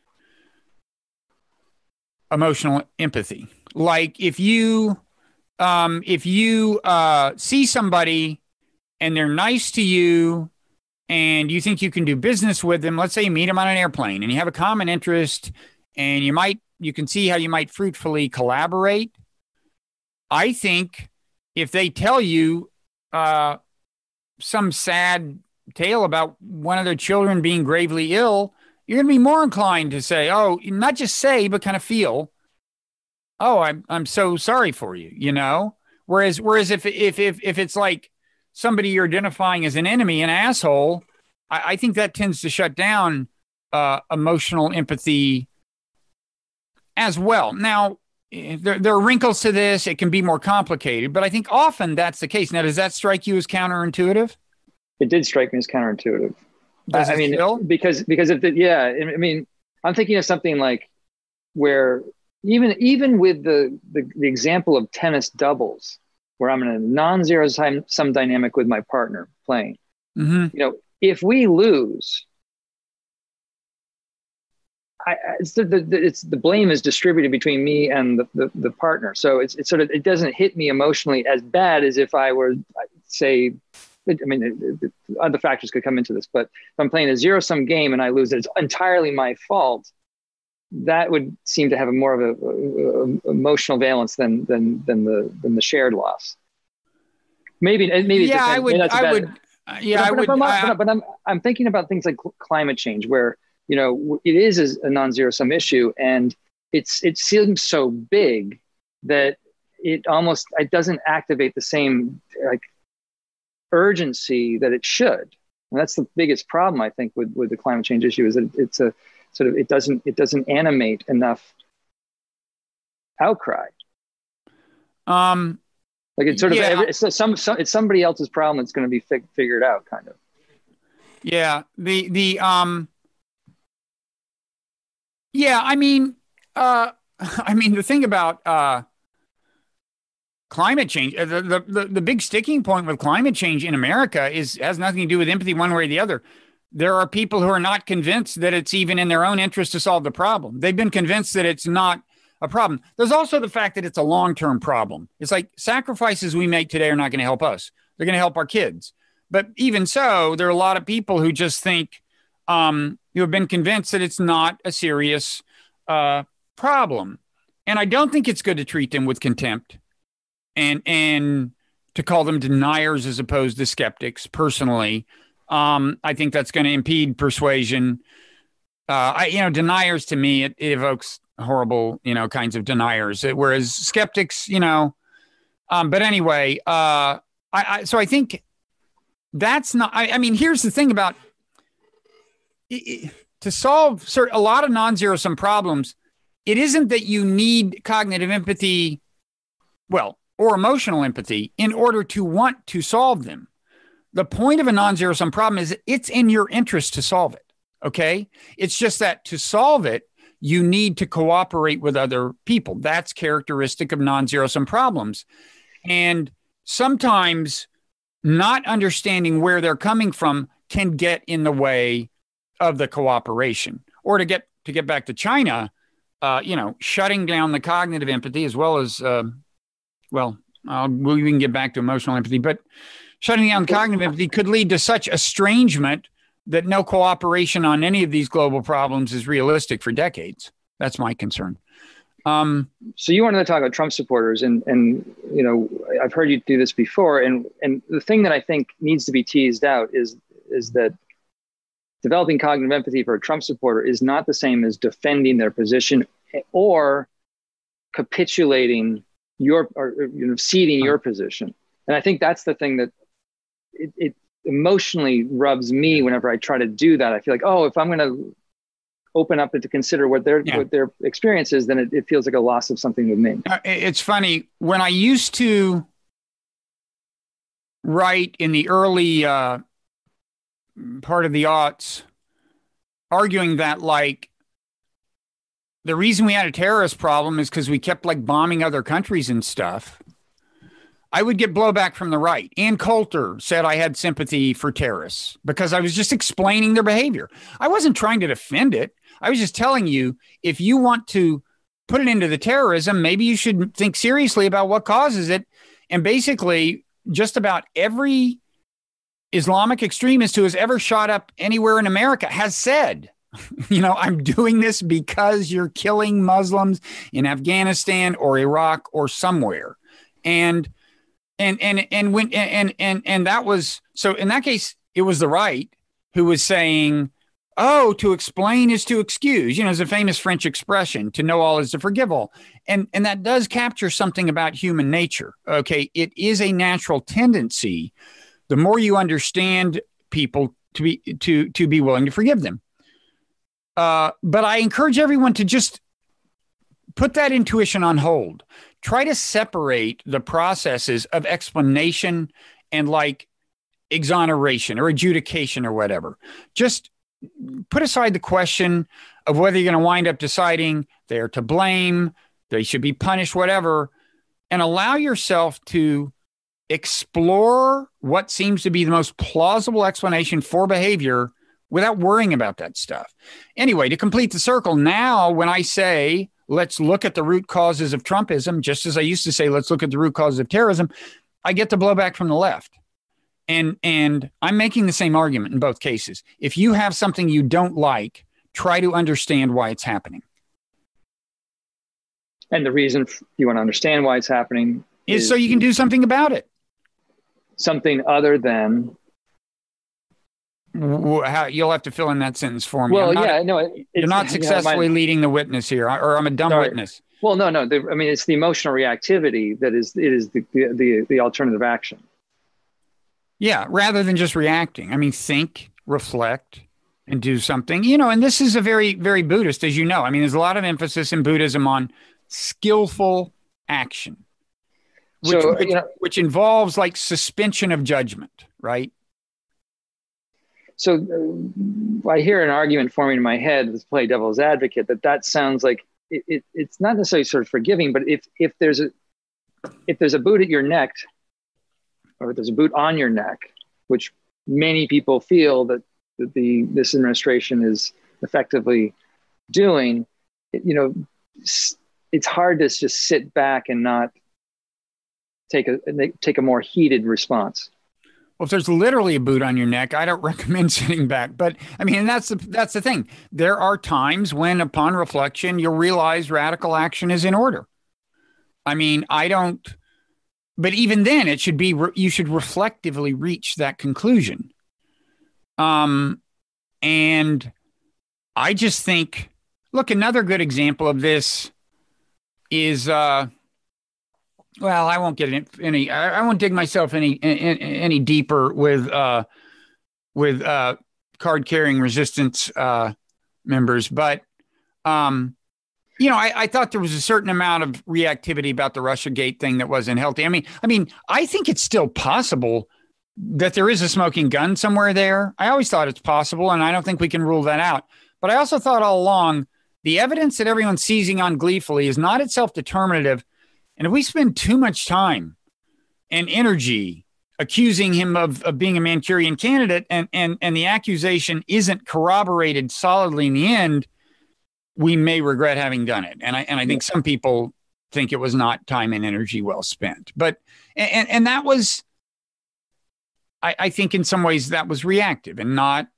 emotional empathy. Like if you um, if you uh, see somebody and they're nice to you and you think you can do business with them, let's say you meet them on an airplane and you have a common interest and you might, you can see how you might fruitfully collaborate. I think if they tell you uh, some sad tale about one of their children being gravely ill, you're going to be more inclined to say, oh, not just say, but kind of feel, oh, I'm, I'm so sorry for you, you know? Whereas, whereas if, if, if, if it's like, somebody you're identifying as an enemy, an asshole, I, I think that tends to shut down uh, emotional empathy as well. Now, eh, there, there are wrinkles to this. It can be more complicated, but I think often that's the case. Now, does that strike you as counterintuitive? It did strike me as counterintuitive. Does I mean, still? because because if the, yeah, I mean, I'm thinking of something like where even even with the, the, the example of tennis doubles, where I'm in a non-zero sum, sum dynamic with my partner playing. Mm-hmm. You know, if we lose, I, it's the, the, it's the blame is distributed between me and the, the, the, partner. So it's, it's sort of, it doesn't hit me emotionally as bad as if I were, say, I mean, other factors could come into this, but if I'm playing a zero sum game and I lose, it, it's entirely my fault that would seem to have a more of a, a, a, emotional valence than than than the than the shared loss. Maybe maybe yeah, I would I would uh, yeah, but, I would. But, uh, but, I'm I'm thinking about things like climate change, where you know it is a non-zero sum issue, and it's it seems so big that it almost it doesn't activate the same like urgency that it should. And that's the biggest problem I think with with the climate change issue is that it's a sort of it doesn't it doesn't animate enough outcry. Um, like it's sort of yeah. it's some, some it's somebody else's problem that's going to be fig- figured out, kind of. Yeah. The the um. Yeah, I mean, uh, [LAUGHS] I mean the thing about uh, climate change, uh, the, the the big sticking point with climate change in America is has nothing to do with empathy one way or the other there are people who are not convinced that it's even in their own interest to solve the problem. They've been convinced that it's not a problem. There's also the fact that it's a long term problem. It's like sacrifices we make today are not going to help us, they're going to help our kids. But even so, there are a lot of people who just think, um, who have been convinced that it's not a serious uh, problem. And I don't think it's good to treat them with contempt and, and, to call them deniers as opposed to skeptics personally um, I think that's going to impede persuasion. Uh, I, you know, deniers to me, it, it, evokes horrible, you know, kinds of deniers. Whereas skeptics, you know, um, but anyway, uh, I, I, so I think that's not. I, I mean, here's the thing about it, to solve a lot of non-zero sum problems. It isn't that you need cognitive empathy, well, or emotional empathy in order to want to solve them the point of a non-zero sum problem is it's in your interest to solve it. Okay. It's just that to solve it, you need to cooperate with other people. That's characteristic of non-zero sum problems. And sometimes not understanding where they're coming from can get in the way of the cooperation. Or to get to get back to China, uh, you know, shutting down the cognitive empathy as well as, uh, well, uh, we can get back to emotional empathy, but shutting down cognitive empathy could lead to such estrangement that no cooperation on any of these global problems is realistic for decades. That's my concern. Um, so you wanted to talk about Trump supporters, and and you know I've heard you do this before, and and the thing that I think needs to be teased out is is that developing cognitive empathy for a Trump supporter is not the same as defending their position or capitulating your or you know ceding your position. And I think that's the thing that it, it emotionally rubs me whenever I try to do that. I feel like, oh, if I'm going to open up and to consider what their yeah. what their experience is, then it, it, feels like a loss of something with me. Uh, it's funny when I used to write in the early uh, part of the aughts, arguing that like the reason we had a terrorist problem is because we kept like bombing other countries and stuff. I would get blowback from the right. Ann Coulter said I had sympathy for terrorists because I was just explaining their behavior. I wasn't trying to defend it. I was just telling you if you want to put it into the terrorism, maybe you should think seriously about what causes it. And basically, just about every Islamic extremist who has ever shot up anywhere in America has said, [LAUGHS] you know, I'm doing this because you're killing Muslims in Afghanistan or Iraq or somewhere. And and and and when and and and that was so in that case it was the right who was saying oh to explain is to excuse. You know it's a famous french expression to know all is to forgive all. And and that does capture something about human nature okay? It is a natural tendency. The more you understand people to be to to be willing to forgive them uh, but i encourage everyone to just put that intuition on hold try to separate the processes of explanation and like exoneration or adjudication or whatever. Just put aside the question of whether you're going to wind up deciding they're to blame, they should be punished, whatever, and allow yourself to explore what seems to be the most plausible explanation for behavior without worrying about that stuff. Anyway, to complete the circle, now when I say let's look at the root causes of Trumpism, just as I used to say, let's look at the root causes of terrorism, I get the blowback from the left. And and I'm making the same argument in both cases. If you have something you don't like, try to understand why it's happening. And the reason you want to understand why it's happening is, is so you can do something about it. Something other than how, you'll have to fill in that sentence for me. Well, not, yeah, no, you're not successfully you know, leading the witness here, or I'm a dumb sorry. witness. Well, no, no. The, I mean, it's the emotional reactivity that is it is the, the the alternative action. Yeah, rather than just reacting. I mean, think, reflect, and do something. You know, and this is a very very Buddhist, as you know. I mean, there's a lot of emphasis in Buddhism on skillful action, which so, which, you know, which involves like suspension of judgment, right? So uh, I hear an argument forming in my head. Let's play devil's advocate. That that sounds like it, it, it's not necessarily sort of forgiving, but if if there's a if there's a boot at your neck, or if there's a boot on your neck, which many people feel that, that the this administration is effectively doing, you know, it's hard to just sit back and not take a take a more heated response. Well, if there's literally a boot on your neck, I don't [LAUGHS] recommend sitting back. But I mean, that's the that's the thing. There are times when, upon reflection, you'll realize radical action is in order. I mean, I don't. But even then, it should be you should reflectively reach that conclusion. Um, and I just think, look, another good example of this is uh well, I won't get any. I won't dig myself any any deeper with uh, with uh, card carrying resistance uh, members, but um, you know, I, I, thought there was a certain amount of reactivity about the Russia Gate thing that wasn't healthy. I mean, I mean, I think it's still possible that there is a smoking gun somewhere there. I always thought it's possible, and I don't think we can rule that out. But I also thought all along the evidence that everyone's seizing on gleefully is not itself determinative and if we spend too much time and energy accusing him of, of being a Manchurian candidate and, and, and the accusation isn't corroborated solidly in the end, we may regret having done it. And I, and I think some people think it was not time and energy well spent. But, and, and that was, I, I think in some ways that was reactive and not,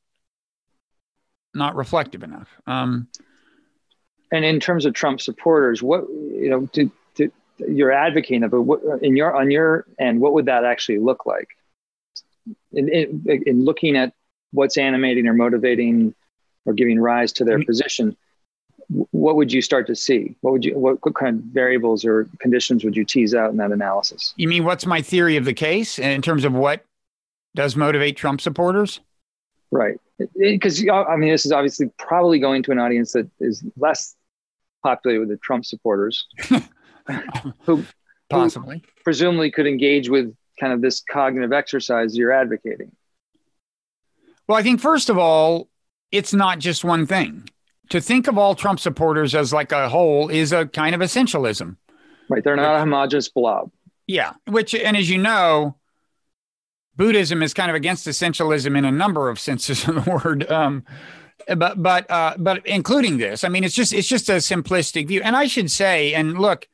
not reflective enough. Um, and in terms of Trump supporters, what, you know, did, you're advocating of, what, in your on your end, what would that actually look like? In, in, in looking at what's animating or motivating or giving rise to their mm-hmm. position, what would you start to see? What would you what, what kind of variables or conditions would you tease out in that analysis? You mean what's my theory of the case in terms of what does motivate Trump supporters? Right. Because I mean, this is obviously probably going to an audience that is less populated with the Trump supporters, [LAUGHS] [LAUGHS] who possibly who presumably could engage with kind of this cognitive exercise you're advocating. Well, I think first of all, it's not just one thing. To think of all Trump supporters as like a whole is a kind of essentialism. Right. They're not a homogenous blob. Yeah. Which, and as you know, Buddhism is kind of against essentialism in a number of senses of the word. Um, but but uh, but including this, I mean, it's just it's just a simplistic view. And I should say, and look,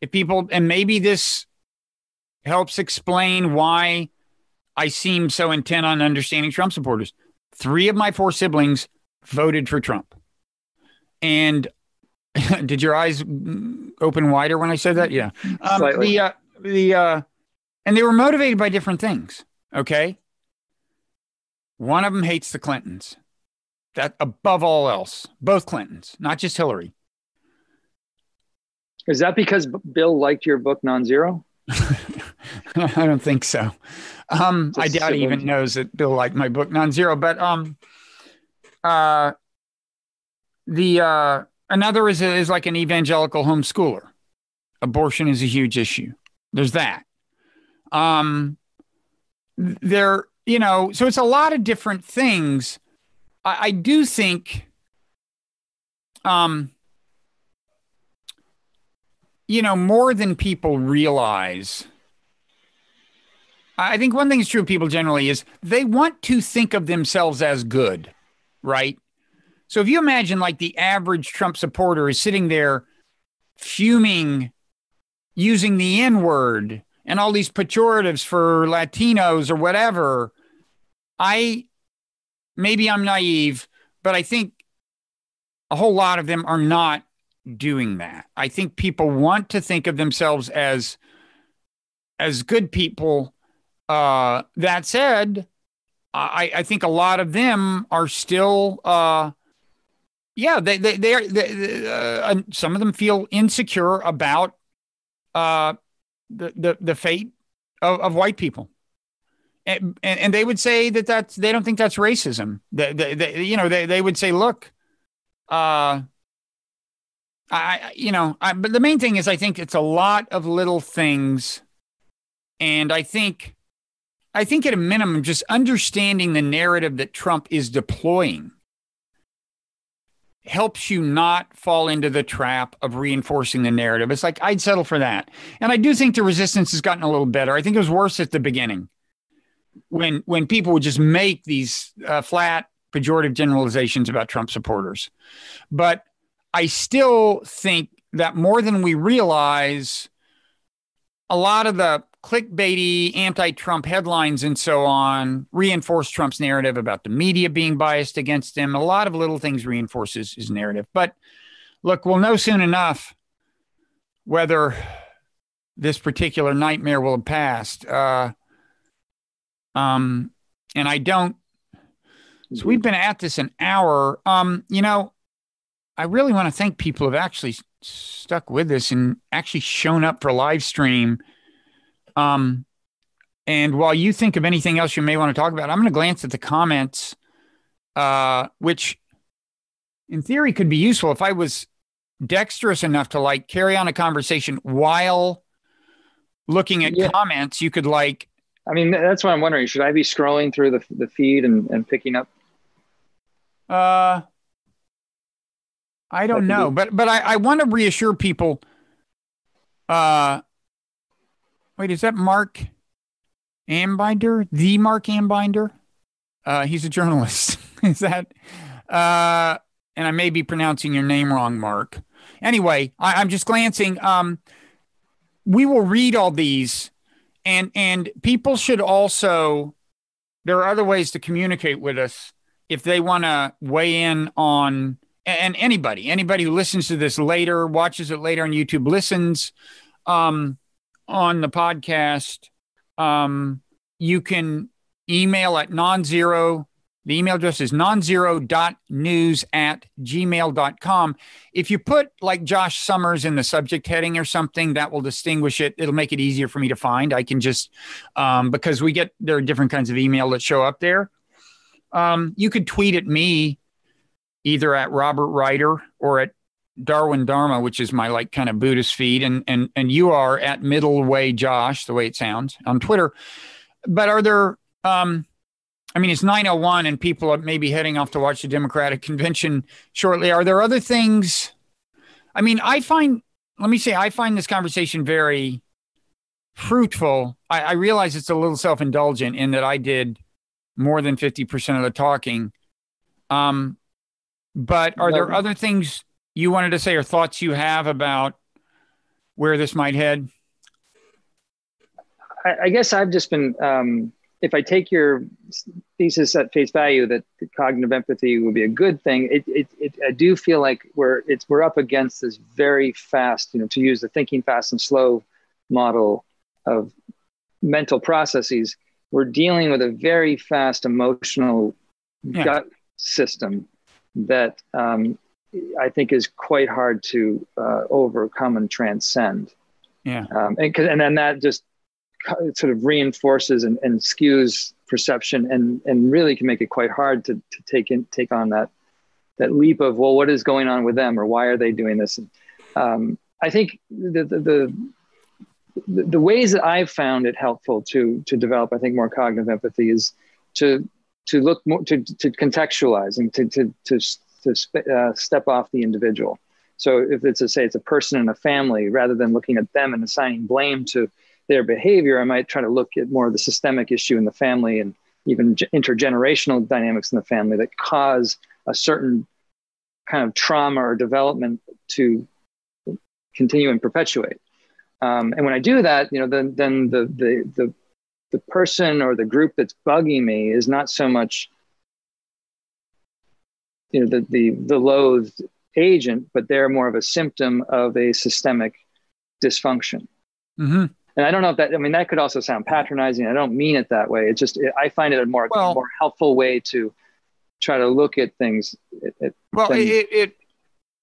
if people and maybe this helps explain why I seem so intent on understanding Trump supporters. Three of my four siblings voted for Trump, and [LAUGHS] did your eyes open wider when I said that? Yeah, um, the uh, the uh, and they were motivated by different things. Okay. One of them hates the Clintons. That above all else, both Clintons, not just Hillary. Is that because Bill liked your book Non-Zero? [LAUGHS] I don't think so. Um, I doubt he even knows that Bill liked my book Non-Zero. But um, uh, the uh, another is is like an evangelical homeschooler. Abortion is a huge issue. There's that. Um, there, you know, so it's a lot of different things. I, I do think, um, you know, more than people realize. I think one thing is true of people generally is they want to think of themselves as good, right? So if you imagine like the average Trump supporter is sitting there fuming, using the N word, and all these pejoratives for Latinos or whatever. I maybe I'm naive, but I think a whole lot of them are not doing that. I think people want to think of themselves as as good people. Uh, that said, I, I think a lot of them are still, uh, yeah, they they they are. They, uh, some of them feel insecure about uh, the the, the fate of, of white people. And, and, and they would say that that's they don't think that's racism. They, they, they you know they, they would say, look, uh, I you know, I, but the main thing is I think it's a lot of little things, and I think, I think at a minimum, just understanding the narrative that Trump is deploying helps you not fall into the trap of reinforcing the narrative. It's like I'd settle for that. And I do think the resistance has gotten a little better. I think it was worse at the beginning when when people would just make these uh, flat pejorative generalizations about Trump supporters. But I still think that more than we realize a lot of the clickbaity anti-Trump headlines and so on reinforce Trump's narrative about the media being biased against him. A lot of little things reinforces his narrative. But look, we'll know soon enough whether this particular nightmare will have passed. Uh, um, and I don't. So we've been at this an hour. Um, you know, I really want to thank people who have actually stuck with this and actually shown up for live stream um, and while you think of anything else you may want to talk about, I'm going to glance at the comments, uh, which in theory could be useful if I was dexterous enough to like carry on a conversation while looking at yeah. comments. You could like. I mean, that's what I'm wondering. Should I be scrolling through the the feed and, and picking up? Uh, I don't know, but but I, I want to reassure people. Uh, Wait, is that Marc Ambinder? The Marc Ambinder? Uh, he's a journalist. [LAUGHS] is that? Uh, and I may be pronouncing your name wrong, Marc. Anyway, I, am just glancing. Um, we will read all these, and and people should also. There are other ways to communicate with us if they want to weigh in on and anybody anybody who listens to this later watches it later on youtube listens um, on the podcast, um, you can email at non-zero The email address is nonzero.news at gmail.com. If you put like Josh Summers in the subject heading or something, that will distinguish it. It'll make it easier for me to find. I can just, um, because we get, there are different kinds of email that show up there. Um, you could tweet at me either at Robert Wrighter or at Darwin Dharma, which is my like kind of Buddhist feed, and and and you are at Middle Way Josh, the way it sounds on Twitter. But are there um I mean, it's 901 and people are maybe heading off to watch the Democratic convention shortly. Are there other things? I mean, I find, let me say, I find this conversation very fruitful. I, I realize it's a little self indulgent in that I did more than 50% of the talking. Um, but are there other things you wanted to say or thoughts you have about where this might head? I, I guess I've just been um, if I take your thesis at face value that cognitive empathy would be a good thing, it, it, it, I do feel like we're it's we're up against this very fast, you know, to use the thinking fast and slow model of mental processes. We're dealing with a very fast emotional yeah. gut system that um, I think is quite hard to uh, overcome and transcend. Yeah, um, and and then that just sort of reinforces and, and skews perception and and really can make it quite hard to, to take in take on that that leap of well what is going on with them or why are they doing this and, um, i think the, the the, the ways that i've found it helpful to to develop i think more cognitive empathy is to to look more to, to contextualize and to to to, to sp- uh, step off the individual so if it's a say it's a person in a family rather than looking at them and assigning blame to their behavior, I might try to look at more of the systemic issue in the family and even intergenerational dynamics in the family that cause a certain kind of trauma or development to continue and perpetuate. Um, and when I do that, you know, then then the the the the person or the group that's bugging me is not so much you know the the the loathed agent, but they're more of a symptom of a systemic dysfunction. Mm-hmm and I don't know if that, I mean, that could also sound patronizing. I don't mean it that way. It's just, it, I find it a more, well, more helpful way to try to look at things. It, well, than, it, it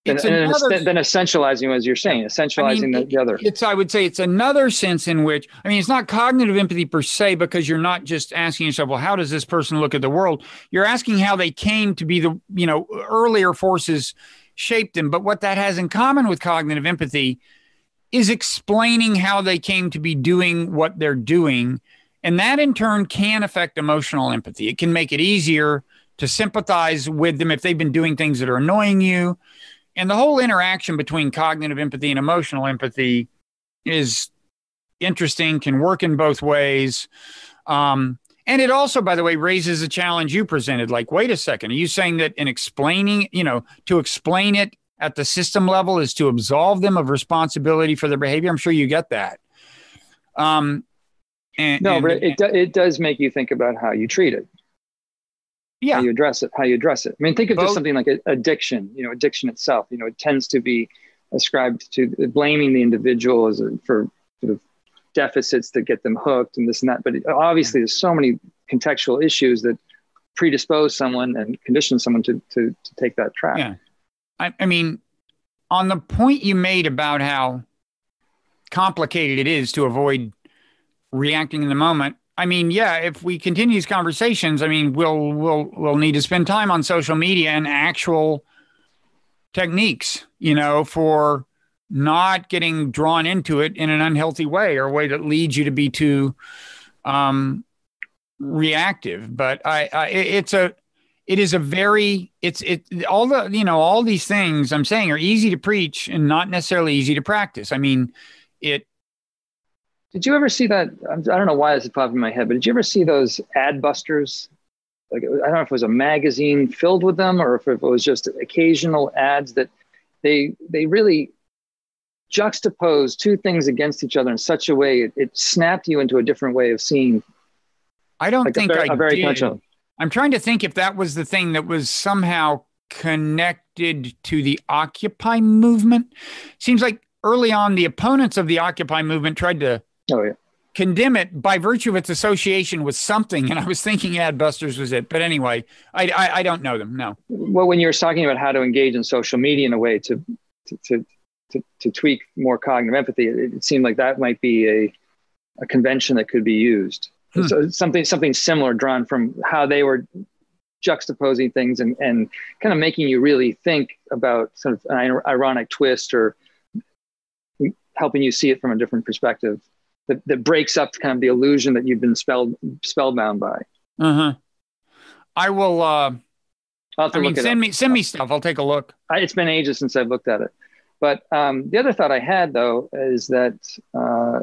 than, another, than essentializing, as you're saying, essentializing I mean, the, the, other. It's, I would say it's another sense in which, I mean, it's not cognitive empathy per se, because you're not just asking yourself, well, how does this person look at the world? You're asking how they came to be the, you know, earlier forces shaped them. But what that has in common with cognitive empathy is explaining how they came to be doing what they're doing. And that in turn can affect emotional empathy. It can make it easier to sympathize with them if they've been doing things that are annoying you. And the whole interaction between cognitive empathy and emotional empathy is interesting, can work in both ways. Um, and it also, by the way, raises a challenge you presented. Like, wait a second, are you saying that in explaining, you know, to explain it at the system level is to absolve them of responsibility for their behavior. I'm sure you get that. Um, and, no, and, but it, it does make you think about how you treat it. Yeah. How you address it, how you address it. I mean, think of Both. just something like addiction, you know, addiction itself, you know, it tends to be ascribed to blaming the individual as a, for sort of deficits that get them hooked and this and that. But obviously there's so many contextual issues that predispose someone and condition someone to, to, to take that track. Yeah. I, I mean, on the point you made about how complicated it is to avoid reacting in the moment. I mean, yeah, if we continue these conversations, I mean, we'll we'll we'll need to spend time on social media and actual techniques, you know, for not getting drawn into it in an unhealthy way or a way that leads you to be too um, reactive. But I, I it's a it is a very it's it all the you know all these things i'm saying are easy to preach and not necessarily easy to practice i mean it did you ever see that i don't know why this is popping in my head but did you ever see those Adbusters like i don't know if it was a magazine filled with them or if it was just occasional ads that they they really juxtapose two things against each other in such a way it, it snapped you into a different way of seeing i don't like think a very, I a very did. I'm trying to think if that was the thing that was somehow connected to the Occupy movement. Seems like early on, the opponents of the Occupy movement tried to oh, yeah. condemn it by virtue of its association with something. And I was thinking Adbusters was it, but anyway, I, I, I don't know them. No. Well, when you were talking about how to engage in social media in a way to to to, to, to tweak more cognitive empathy, it, it, seemed like that might be a a convention that could be used. Hmm. So something something similar drawn from how they were juxtaposing things and, and kind of making you really think about sort of an ironic twist or helping you see it from a different perspective that, that breaks up kind of the illusion that you've been spelled spellbound by. Uh-huh. I will uh I'll I mean, send me send me stuff. I'll take a look. I, it's been ages since I've looked at it. But um, the other thought I had though is that uh,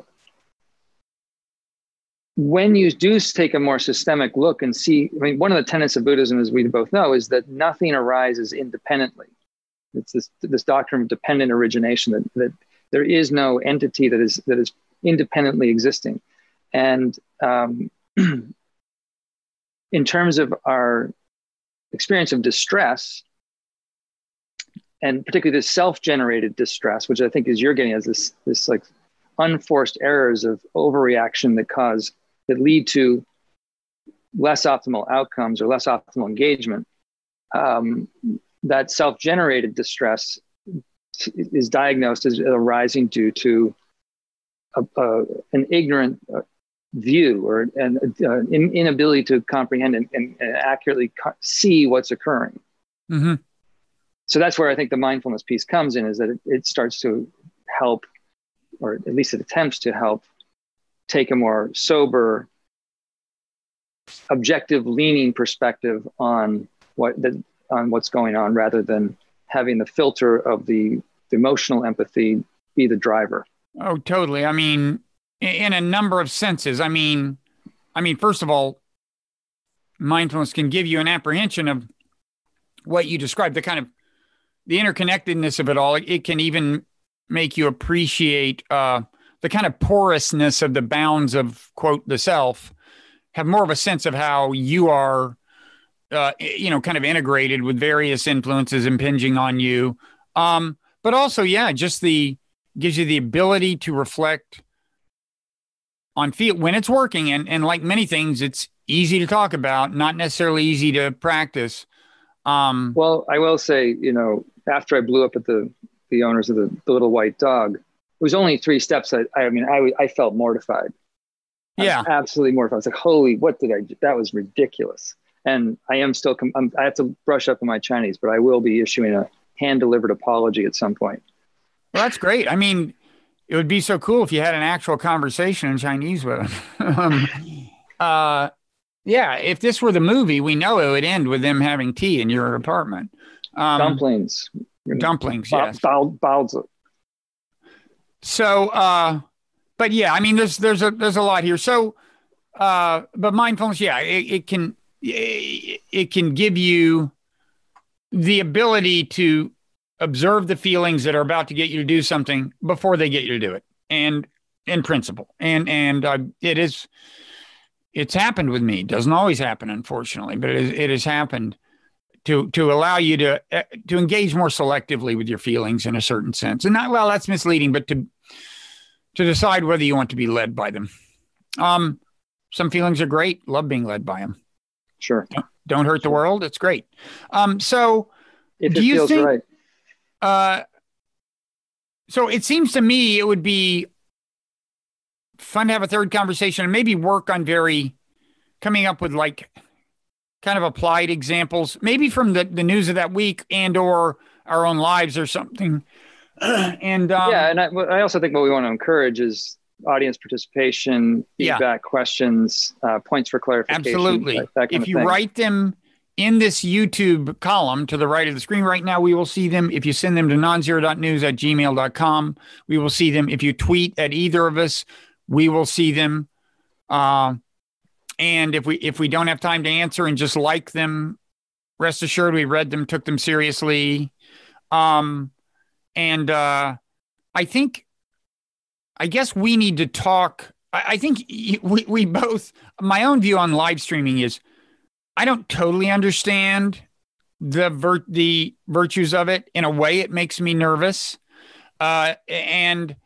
when you do take a more systemic look and see, I mean, one of the tenets of Buddhism, as we both know, is that nothing arises independently. It's this, this doctrine of dependent origination that, that there is no entity that is that is independently existing. And um, [CLEARS THROAT] in terms of our experience of distress, and particularly this self-generated distress, which I think is you're getting as this this like unforced errors of overreaction that cause that lead to less optimal outcomes or less optimal engagement. Um, that self-generated distress is diagnosed as arising due to a, a, an ignorant uh, view or an uh, inability to comprehend and, and, and accurately co- see what's occurring. Mm-hmm. So that's where I think the mindfulness piece comes in, is that it, it starts to help, or at least it attempts to help, take a more sober, objective, leaning perspective on what the, on what's going on, rather than having the filter of the, the emotional empathy be the driver. Oh, totally. I mean, in a number of senses. I mean, I mean, first of all, mindfulness can give you an apprehension of what you described, the kind of the interconnectedness of it all. It can even make you appreciate uh, the kind of porousness of the bounds of quote the self. Have more of a sense of how you are, uh, you know, kind of integrated with various influences impinging on you. Um, but also, yeah, just the gives you the ability to reflect on field when it's working. And, and like many things, it's easy to talk about, not necessarily easy to practice. Um, well, I will say, you know, after I blew up at the, the owners of the, the little white dog, it was only three steps. I, I mean, I, I felt mortified. I yeah, absolutely mortified. I was like, "Holy, what did I? do? That was ridiculous." And I am still. Com- i have to brush up on my Chinese, but I will be issuing a hand delivered apology at some point. Well, that's great. I mean, it would be so cool if you had an actual conversation in Chinese with them. [LAUGHS] um, uh, yeah, if this were the movie, we know it would end with them having tea in your apartment. Um, dumplings. Dumplings, yes. Baozi. So, uh, but yeah, I mean, there's there's a there's a lot here. So, uh, but mindfulness, yeah, it, it can it, it can give you the ability to observe the feelings that are about to get you to do something before they get you to do it. And in principle. And and uh, it is it's happened with me. It doesn't always happen unfortunately but it, is, it has happened to to allow you to uh, to engage more selectively with your feelings in a certain sense. And not well that's misleading but to to decide whether you want to be led by them. Um some feelings are great. Love being led by them sure. Don't, don't hurt the world. It's great. Um so if do you think right. Uh, so it seems to me it would be fun to have a third conversation and maybe work on very coming up with like kind of applied examples, maybe from the, the news of that week and or our own lives or something. [CLEARS THROAT] and um, yeah, and I, I, also think what we want to encourage is audience participation, feedback, yeah. questions, uh, points for clarification. Absolutely. if you write them in this YouTube column to the right of the screen right now, we will see them. If you send them to nonzero.news at gmail.com, we will see them. If you tweet at either of us, we will see them. Uh, and if we if we don't have time to answer and just like them, rest assured we read them, took them seriously. Um, and uh, I think, I guess we need to talk. I, I think we, we both, my own view on live streaming is I don't totally understand the vir- the virtues of it. In a way, it makes me nervous. Uh, and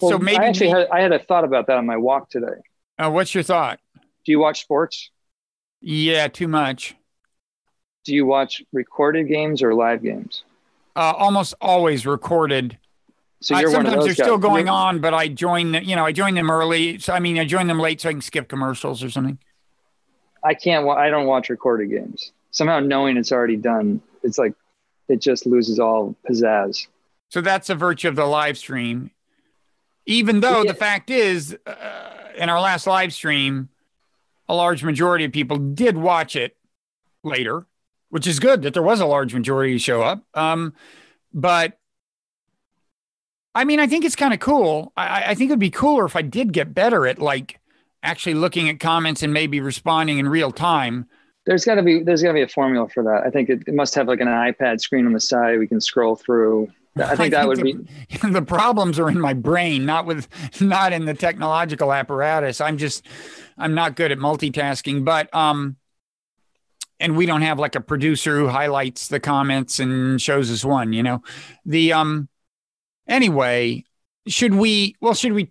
well, so maybe I actually had, I had a thought about that on my walk today. Uh, what's your thought? Do you watch sports? Yeah, too much. Do you watch recorded games or live games? Uh, almost always recorded. So you're sometimes they're guys. still going on, but I join. The, you know, I join them early. So I mean, I join them late so I can skip commercials or something. I can't. I don't watch recorded games. Somehow knowing it's already done, it's like it just loses all pizzazz. So that's a virtue of the live stream. Even though yeah. the fact is, uh, in our last live stream, a large majority of people did watch it later, which is good that there was a large majority show up. Um, but I mean, I think it's kind of cool. I, I think it'd be cooler if I did get better at like actually looking at comments and maybe responding in real time. There's got to be there's got to be a formula for that. I think it, it must have like an iPad screen on the side we can scroll through. I think [LAUGHS] I that think would the, be the problems are in my brain, not with not in the technological apparatus. I'm just I'm not good at multitasking, but um and we don't have like a producer who highlights the comments and shows us one, you know. The um anyway, should we well should we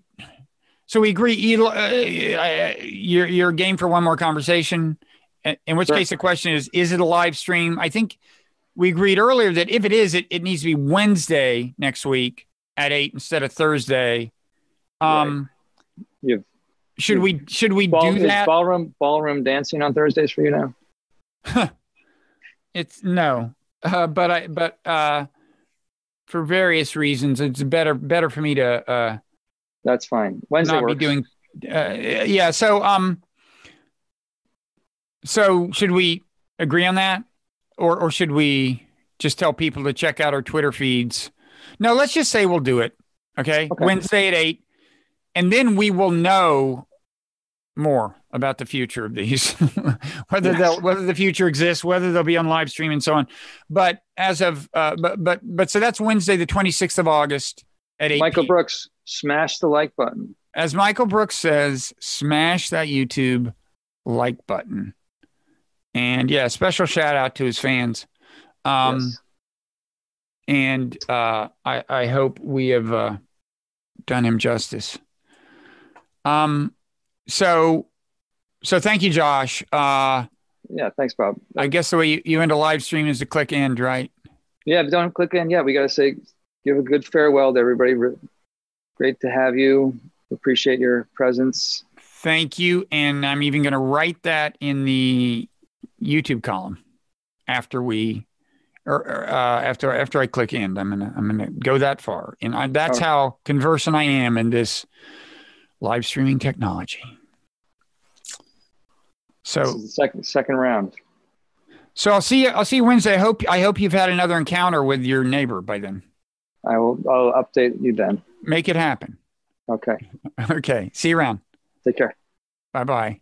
so we agree uh, uh, you're you're game for one more conversation in which sure. case the question is is it a live stream? I think we agreed earlier that if it is, it, it needs to be Wednesday next week at eight instead of Thursday. Um, right. You've, should you've, we should we ball, do that? Ballroom ballroom dancing on Thursdays for you now? it's no, uh, but I but uh, for various reasons, it's better better for me to. That's fine. Wednesday not works. be doing. Uh, yeah. So um. So should we agree on that? or or should we just tell people to check out our Twitter feeds? No, let's just say we'll do it. Okay, okay. Wednesday at eight, and then we will know more about the future of these, [LAUGHS] whether yes. they'll whether the future exists, whether they'll be on live stream, and so on. But as of uh, but but but so that's Wednesday, the twenty sixth of August at eight. Michael Brooks, smash the like button. As Michael Brooks says, smash that YouTube like button. And yeah, special shout out to his fans. Um, yes. And uh, I, I hope we have uh, done him justice. Um, so, so thank you, Josh. Uh, yeah, thanks, Bob. I guess the way you, you end a live stream is to click end, right? Yeah, don't click end. Yeah, we got to say, give a good farewell to everybody. Great to have you. Appreciate your presence. Thank you. And I'm even going to write that in the YouTube column after we or uh, after after I click end. I'm gonna I'm gonna go that far, and I, that's how conversant I am in this live streaming technology. So second second round. So I'll see you. I'll see you Wednesday. I hope I hope you've had another encounter with your neighbor by then. I will. I'll update you then. Make it happen. Okay. [LAUGHS] Okay. See you around. Take care. Bye bye.